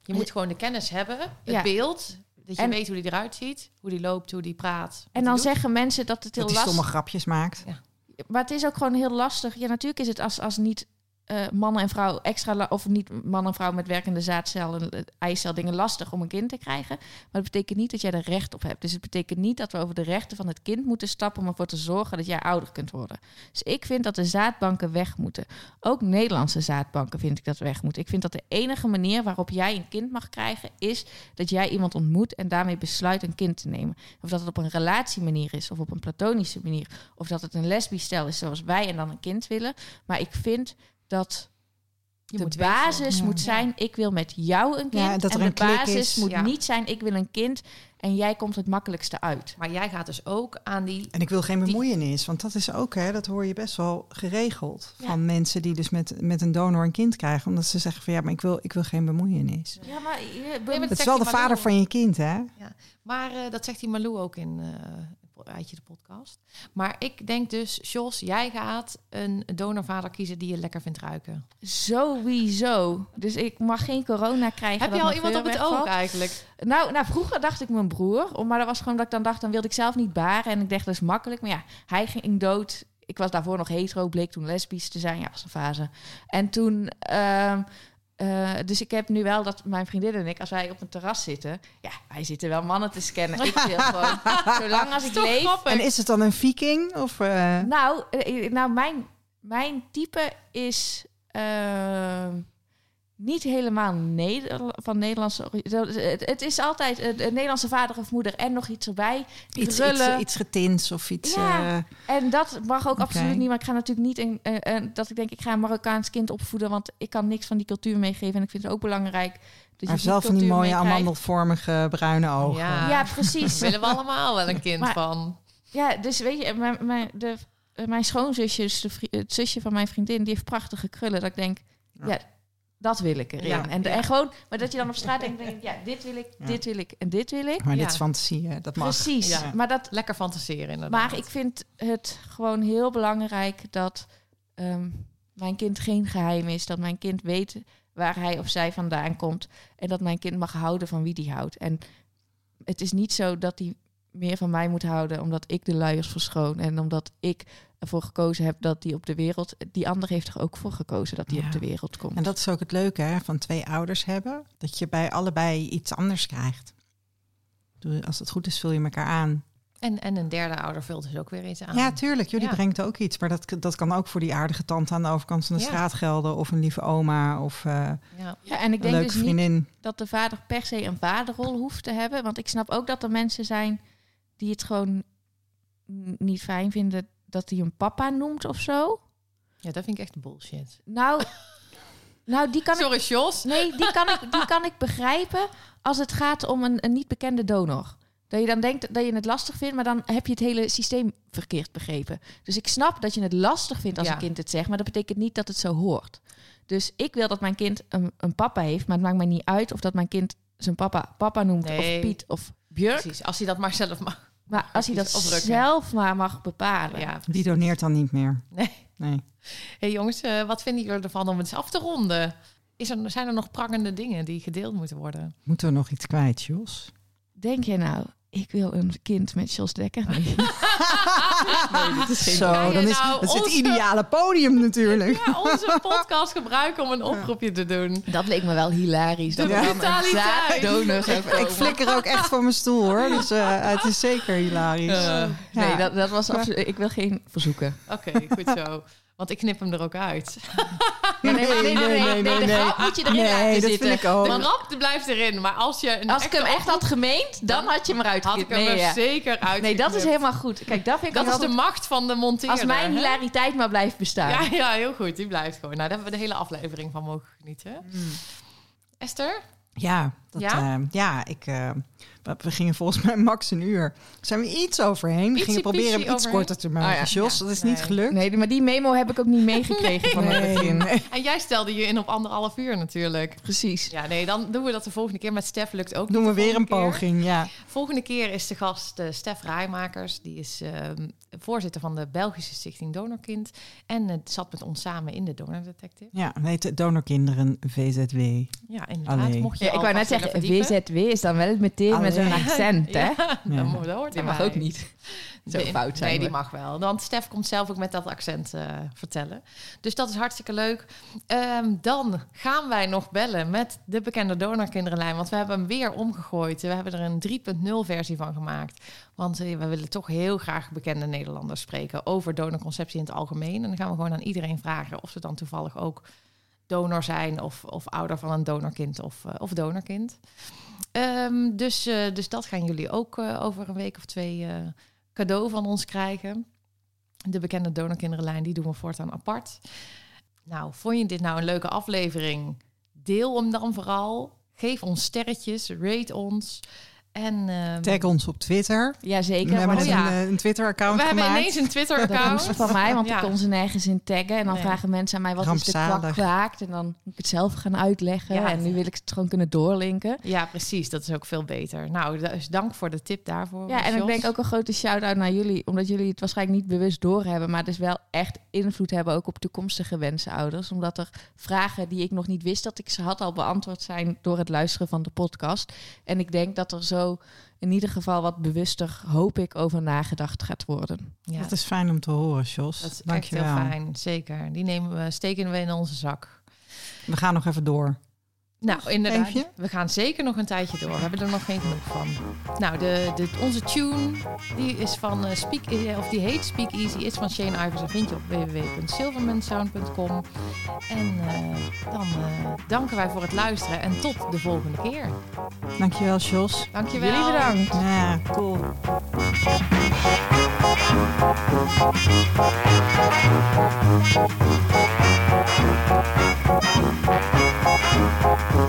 Je moet gewoon de kennis hebben, het Ja. beeld. Dat je En- weet hoe die eruit ziet, hoe die loopt, hoe die praat. En dan zeggen mensen dat het heel Dat hij lastig stomme grapjes maakt. Maar het is ook gewoon heel lastig. Ja, natuurlijk is het als, als niet eh man en vrouw extra... of niet man en vrouw met werkende zaadcel en eh, eicel dingen lastig om een kind te krijgen. Maar dat betekent niet dat jij er recht op hebt. Dus het betekent niet dat we over de rechten van het kind moeten stappen... om ervoor te zorgen dat jij ouder kunt worden. Dus ik vind dat de zaadbanken weg moeten. Ook Nederlandse zaadbanken vind ik dat weg moeten. Ik vind dat de enige manier waarop jij een kind mag krijgen... is dat jij iemand ontmoet en daarmee besluit een kind te nemen. Of dat het op een relatiemanier is of op een platonische manier. Of dat het een lesbisch stel is zoals wij en dan een kind willen. Maar ik vind dat Je de basis Ja. moet zijn... ik wil met jou een kind. Ja, dat en er de basis is. moet Ja. niet zijn... ik wil een kind en jij komt het makkelijkste uit. Maar jij gaat dus ook aan die... En ik wil geen Die- bemoeienis, want dat is ook, hè, dat hoor je best wel geregeld. Ja. Van mensen die dus met, met een donor een kind krijgen. Omdat ze zeggen van ja, maar ik wil, ik wil geen bemoeienis. Ja, maar... je- maar Het is wel de vader van je kind, hè? Maar eh, dat zegt die Malou ook in eh Eitje de podcast. Maar ik denk dus, Jos, jij gaat een donorvader kiezen die je lekker vindt ruiken. Sowieso. Dus ik mag geen corona krijgen. Heb je al iemand op het oog eigenlijk? Nou, nou, vroeger dacht ik mijn broer. Maar dat was gewoon dat ik dan dacht, dan wilde ik zelf niet baren. En ik dacht, dat is makkelijk. Maar ja, hij ging dood. Ik was daarvoor nog hetero, bleek toen lesbisch te zijn. Ja, was een fase. En toen... ehm, eh, dus ik heb nu wel dat mijn vriendin en ik, als wij op een terras zitten... Ja, wij zitten wel mannen te scannen. Ik wil <laughs> gewoon, zolang als ik Toch leef... grappig. En is het dan een viking? Of, eh, Nou, eh, nou mijn, mijn type is niet helemaal Neder van Nederlandse Het, is altijd een, een Nederlandse vader of moeder en nog iets erbij. iets, iets, Krullen. iets getints of iets... Ja. eh, En dat mag ook absoluut niet. Maar ik ga natuurlijk niet een, eh, een- dat ik denk ik ga een Marokkaans kind opvoeden, want ik kan niks van die cultuur meegeven. En ik vind het ook belangrijk. Dat je maar zelf van die mooie meekrijgt. amandelvormige bruine ogen. Ja. Ja, precies. Daar <laughs> willen we allemaal wel een kind Maar- van. Ja, dus weet je, mijn, mijn, de, eh, mijn schoonzusje, dus de het zusje van mijn vriendin, die heeft prachtige krullen. Dat ik denk, ja, Ja. Dat wil ik erin. Ja, en, ja. en gewoon, maar dat je dan op straat denkt, denk ik, ja, dit wil ik, Ja. dit wil ik en dit wil ik. Maar Ja. dit is fantasie, hè? dat mag. Precies. Ja. Maar, dat, Lekker fantaseren inderdaad. maar ik vind het gewoon heel belangrijk dat ehm, mijn kind geen geheim is. Dat mijn kind weet waar hij of zij vandaan komt. En dat mijn kind mag houden van wie die houdt. En het is niet zo dat hij meer van mij moet houden omdat ik de luiers verschoon. En omdat ik ervoor gekozen heb dat die op de wereld... Die ander heeft er ook voor gekozen dat die Ja. op de wereld komt. En dat is ook het leuke hè, van twee ouders hebben. Dat je bij allebei iets anders krijgt. Doe- Als het goed is, vul je elkaar aan. En, en een derde ouder vult dus ook weer iets aan. Ja, tuurlijk. Jullie Ja. brengt ook iets. Maar dat, dat kan ook voor die aardige tante aan de overkant van de Ja. straat gelden. Of een lieve oma. Of eh, Ja. Ja, en ik een denk leuke dus niet vriendin. dat de vader per se een vaderrol hoeft te hebben. Want ik snap ook dat er mensen zijn die het gewoon niet fijn vinden dat hij een papa noemt of zo. ja, dat vind ik echt bullshit. Nou, <laughs> nou die kan ik. Sorry, Jos. Nee, die kan ik, die kan ik begrijpen als het gaat om een, een niet bekende donor. Dat je dan denkt dat je het lastig vindt, maar dan heb je het hele systeem verkeerd begrepen. Dus ik snap dat je het lastig vindt als Ja. een kind het zegt, maar dat betekent niet dat het zo hoort. Dus ik wil dat mijn kind een, een papa heeft, maar het maakt mij niet uit of dat mijn kind zijn papa papa noemt Nee. of Piet of Björk. Precies, als hij dat maar zelf mag. Maar als hij dat zelf maar mag bepalen. Ja, Die doneert dan niet meer. Nee. Nee. hey jongens, eh, wat vinden jullie ervan om het eens af te ronden? Is er, zijn er nog prangende dingen die gedeeld moeten worden? Moeten we nog iets kwijt, Jos? Denk je nou, ik wil een kind met Jos Dekker? Nee. Zo, Ga je dan is nou dat is het onze- ideale podium natuurlijk. Ja, onze podcast gebruiken om een oproepje te doen. Dat leek me wel hilarisch. Dat De een brutaliteit. Ik komen. flikker ook echt van mijn stoel hoor. Dus eh, het is zeker hilarisch. Eh, nee, Ja. dat, dat was absoluut. Ik wil geen verzoeken. Oké, goed zo. Want ik knip hem er ook uit. <laughs> Nee, nee, nee, nee, nee, nee, de grap moet je erin Nee, laten dat zitten. vind ik ook. De rap die blijft erin. Maar als je een Als ik hem echt had gemeend, dan had je hem eruit had ik hem nee, er ja. zeker uit. nee, dat is helemaal goed. Kijk, dat vind ik Dat is de macht van de monteerder. Als mijn hilariteit maar blijft bestaan. Ja, ja, heel goed. Die blijft gewoon. Nou, daar hebben we de hele aflevering van mogen genieten. Esther? Ja, dat, Ja? ja? ja, ik, eh, we, gingen volgens mij max een uur. Zijn we iets overheen? We gingen proberen hem iets overheen. korter te maken, Oh ja. Jos. Ja, Dat is nee. niet gelukt. Nee, maar die memo heb ik ook niet meegekregen van het begin. nee. En jij stelde je in op anderhalf uur natuurlijk. Precies. Ja, nee, dan doen we dat de volgende keer. Met Stef lukt ook Doen we weer een keer. poging, ja. Volgende keer is de gast eh, Stef Rijmakers. Die is ehm, voorzitter van de Belgische Stichting Donorkind. En eh, zat met ons samen in de Donor Detective. Ja, het heet Donorkinderen VZW. Ja, inderdaad. Allee. Mocht je Ja, ik wou net zeggen. VZW is dan wel meteen met zo'n accent, <laughs> hè? Ja, Ja. dat, hoort mag ook niet. Zo Nee, fout zijn Nee, we. die mag wel. Want Stef komt zelf ook met dat accent eh, vertellen. Dus dat is hartstikke leuk. Ehm, dan gaan wij nog bellen met de bekende donorkinderenlijn. Want we hebben hem weer omgegooid. We hebben er een 3.0 versie van gemaakt. Want eh, we willen toch heel graag bekende Nederlanders spreken over donorconceptie in het algemeen. En dan gaan we gewoon aan iedereen vragen of ze dan toevallig ook donor zijn of, of ouder van een donorkind of, eh, of donorkind. Ehm, dus, dus dat gaan jullie ook over een week of twee cadeau van ons krijgen. De bekende donorkinderenlijn, die doen we voortaan apart. Nou, vond je dit nou een leuke aflevering? Deel hem dan vooral. Geef ons sterretjes, rate ons. En ehm, Tag ons op Twitter. Jazeker. we hebben oh ja. een, eh, een Twitter-account we hebben gemaakt. ineens een Twitter-account. van mij, want Ja. ik kon ze nergens in taggen. En dan Nee. vragen mensen aan mij, wat is de Rampzalig. kwak kwaakt? En dan moet ik het zelf gaan uitleggen. Ja, en nu wil ik het gewoon kunnen doorlinken. Ja, precies. Dat is ook veel beter. Nou, dus dank voor de tip daarvoor. Ja, en ik denk ook een grote shout-out naar jullie. Omdat jullie het waarschijnlijk niet bewust doorhebben. Maar dus wel echt invloed hebben ook op toekomstige wensenouders. Omdat er vragen die ik nog niet wist dat ik ze had al beantwoord zijn door het luisteren van de podcast. En ik denk dat er zo in ieder geval wat bewuster, hoop ik, over nagedacht gaat worden. Ja, Dat is fijn om te horen, Jos. dat is echt Dankjewel. heel fijn. Zeker. Die nemen we, steken we in onze zak. We gaan nog even door. Nou, inderdaad. We gaan zeker nog een tijdje door. We hebben er nog geen genoeg van. Nou, de, de, onze tune, die is van eh, Speak, eh, of die heet Speak Easy, is van Shane Ivers en vind je op www.silvermansound.com. En eh, dan eh, danken wij voor het luisteren en tot de volgende keer. Dankjewel, Jos. Dankjewel. Jullie bedankt. Ja, cool.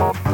Thank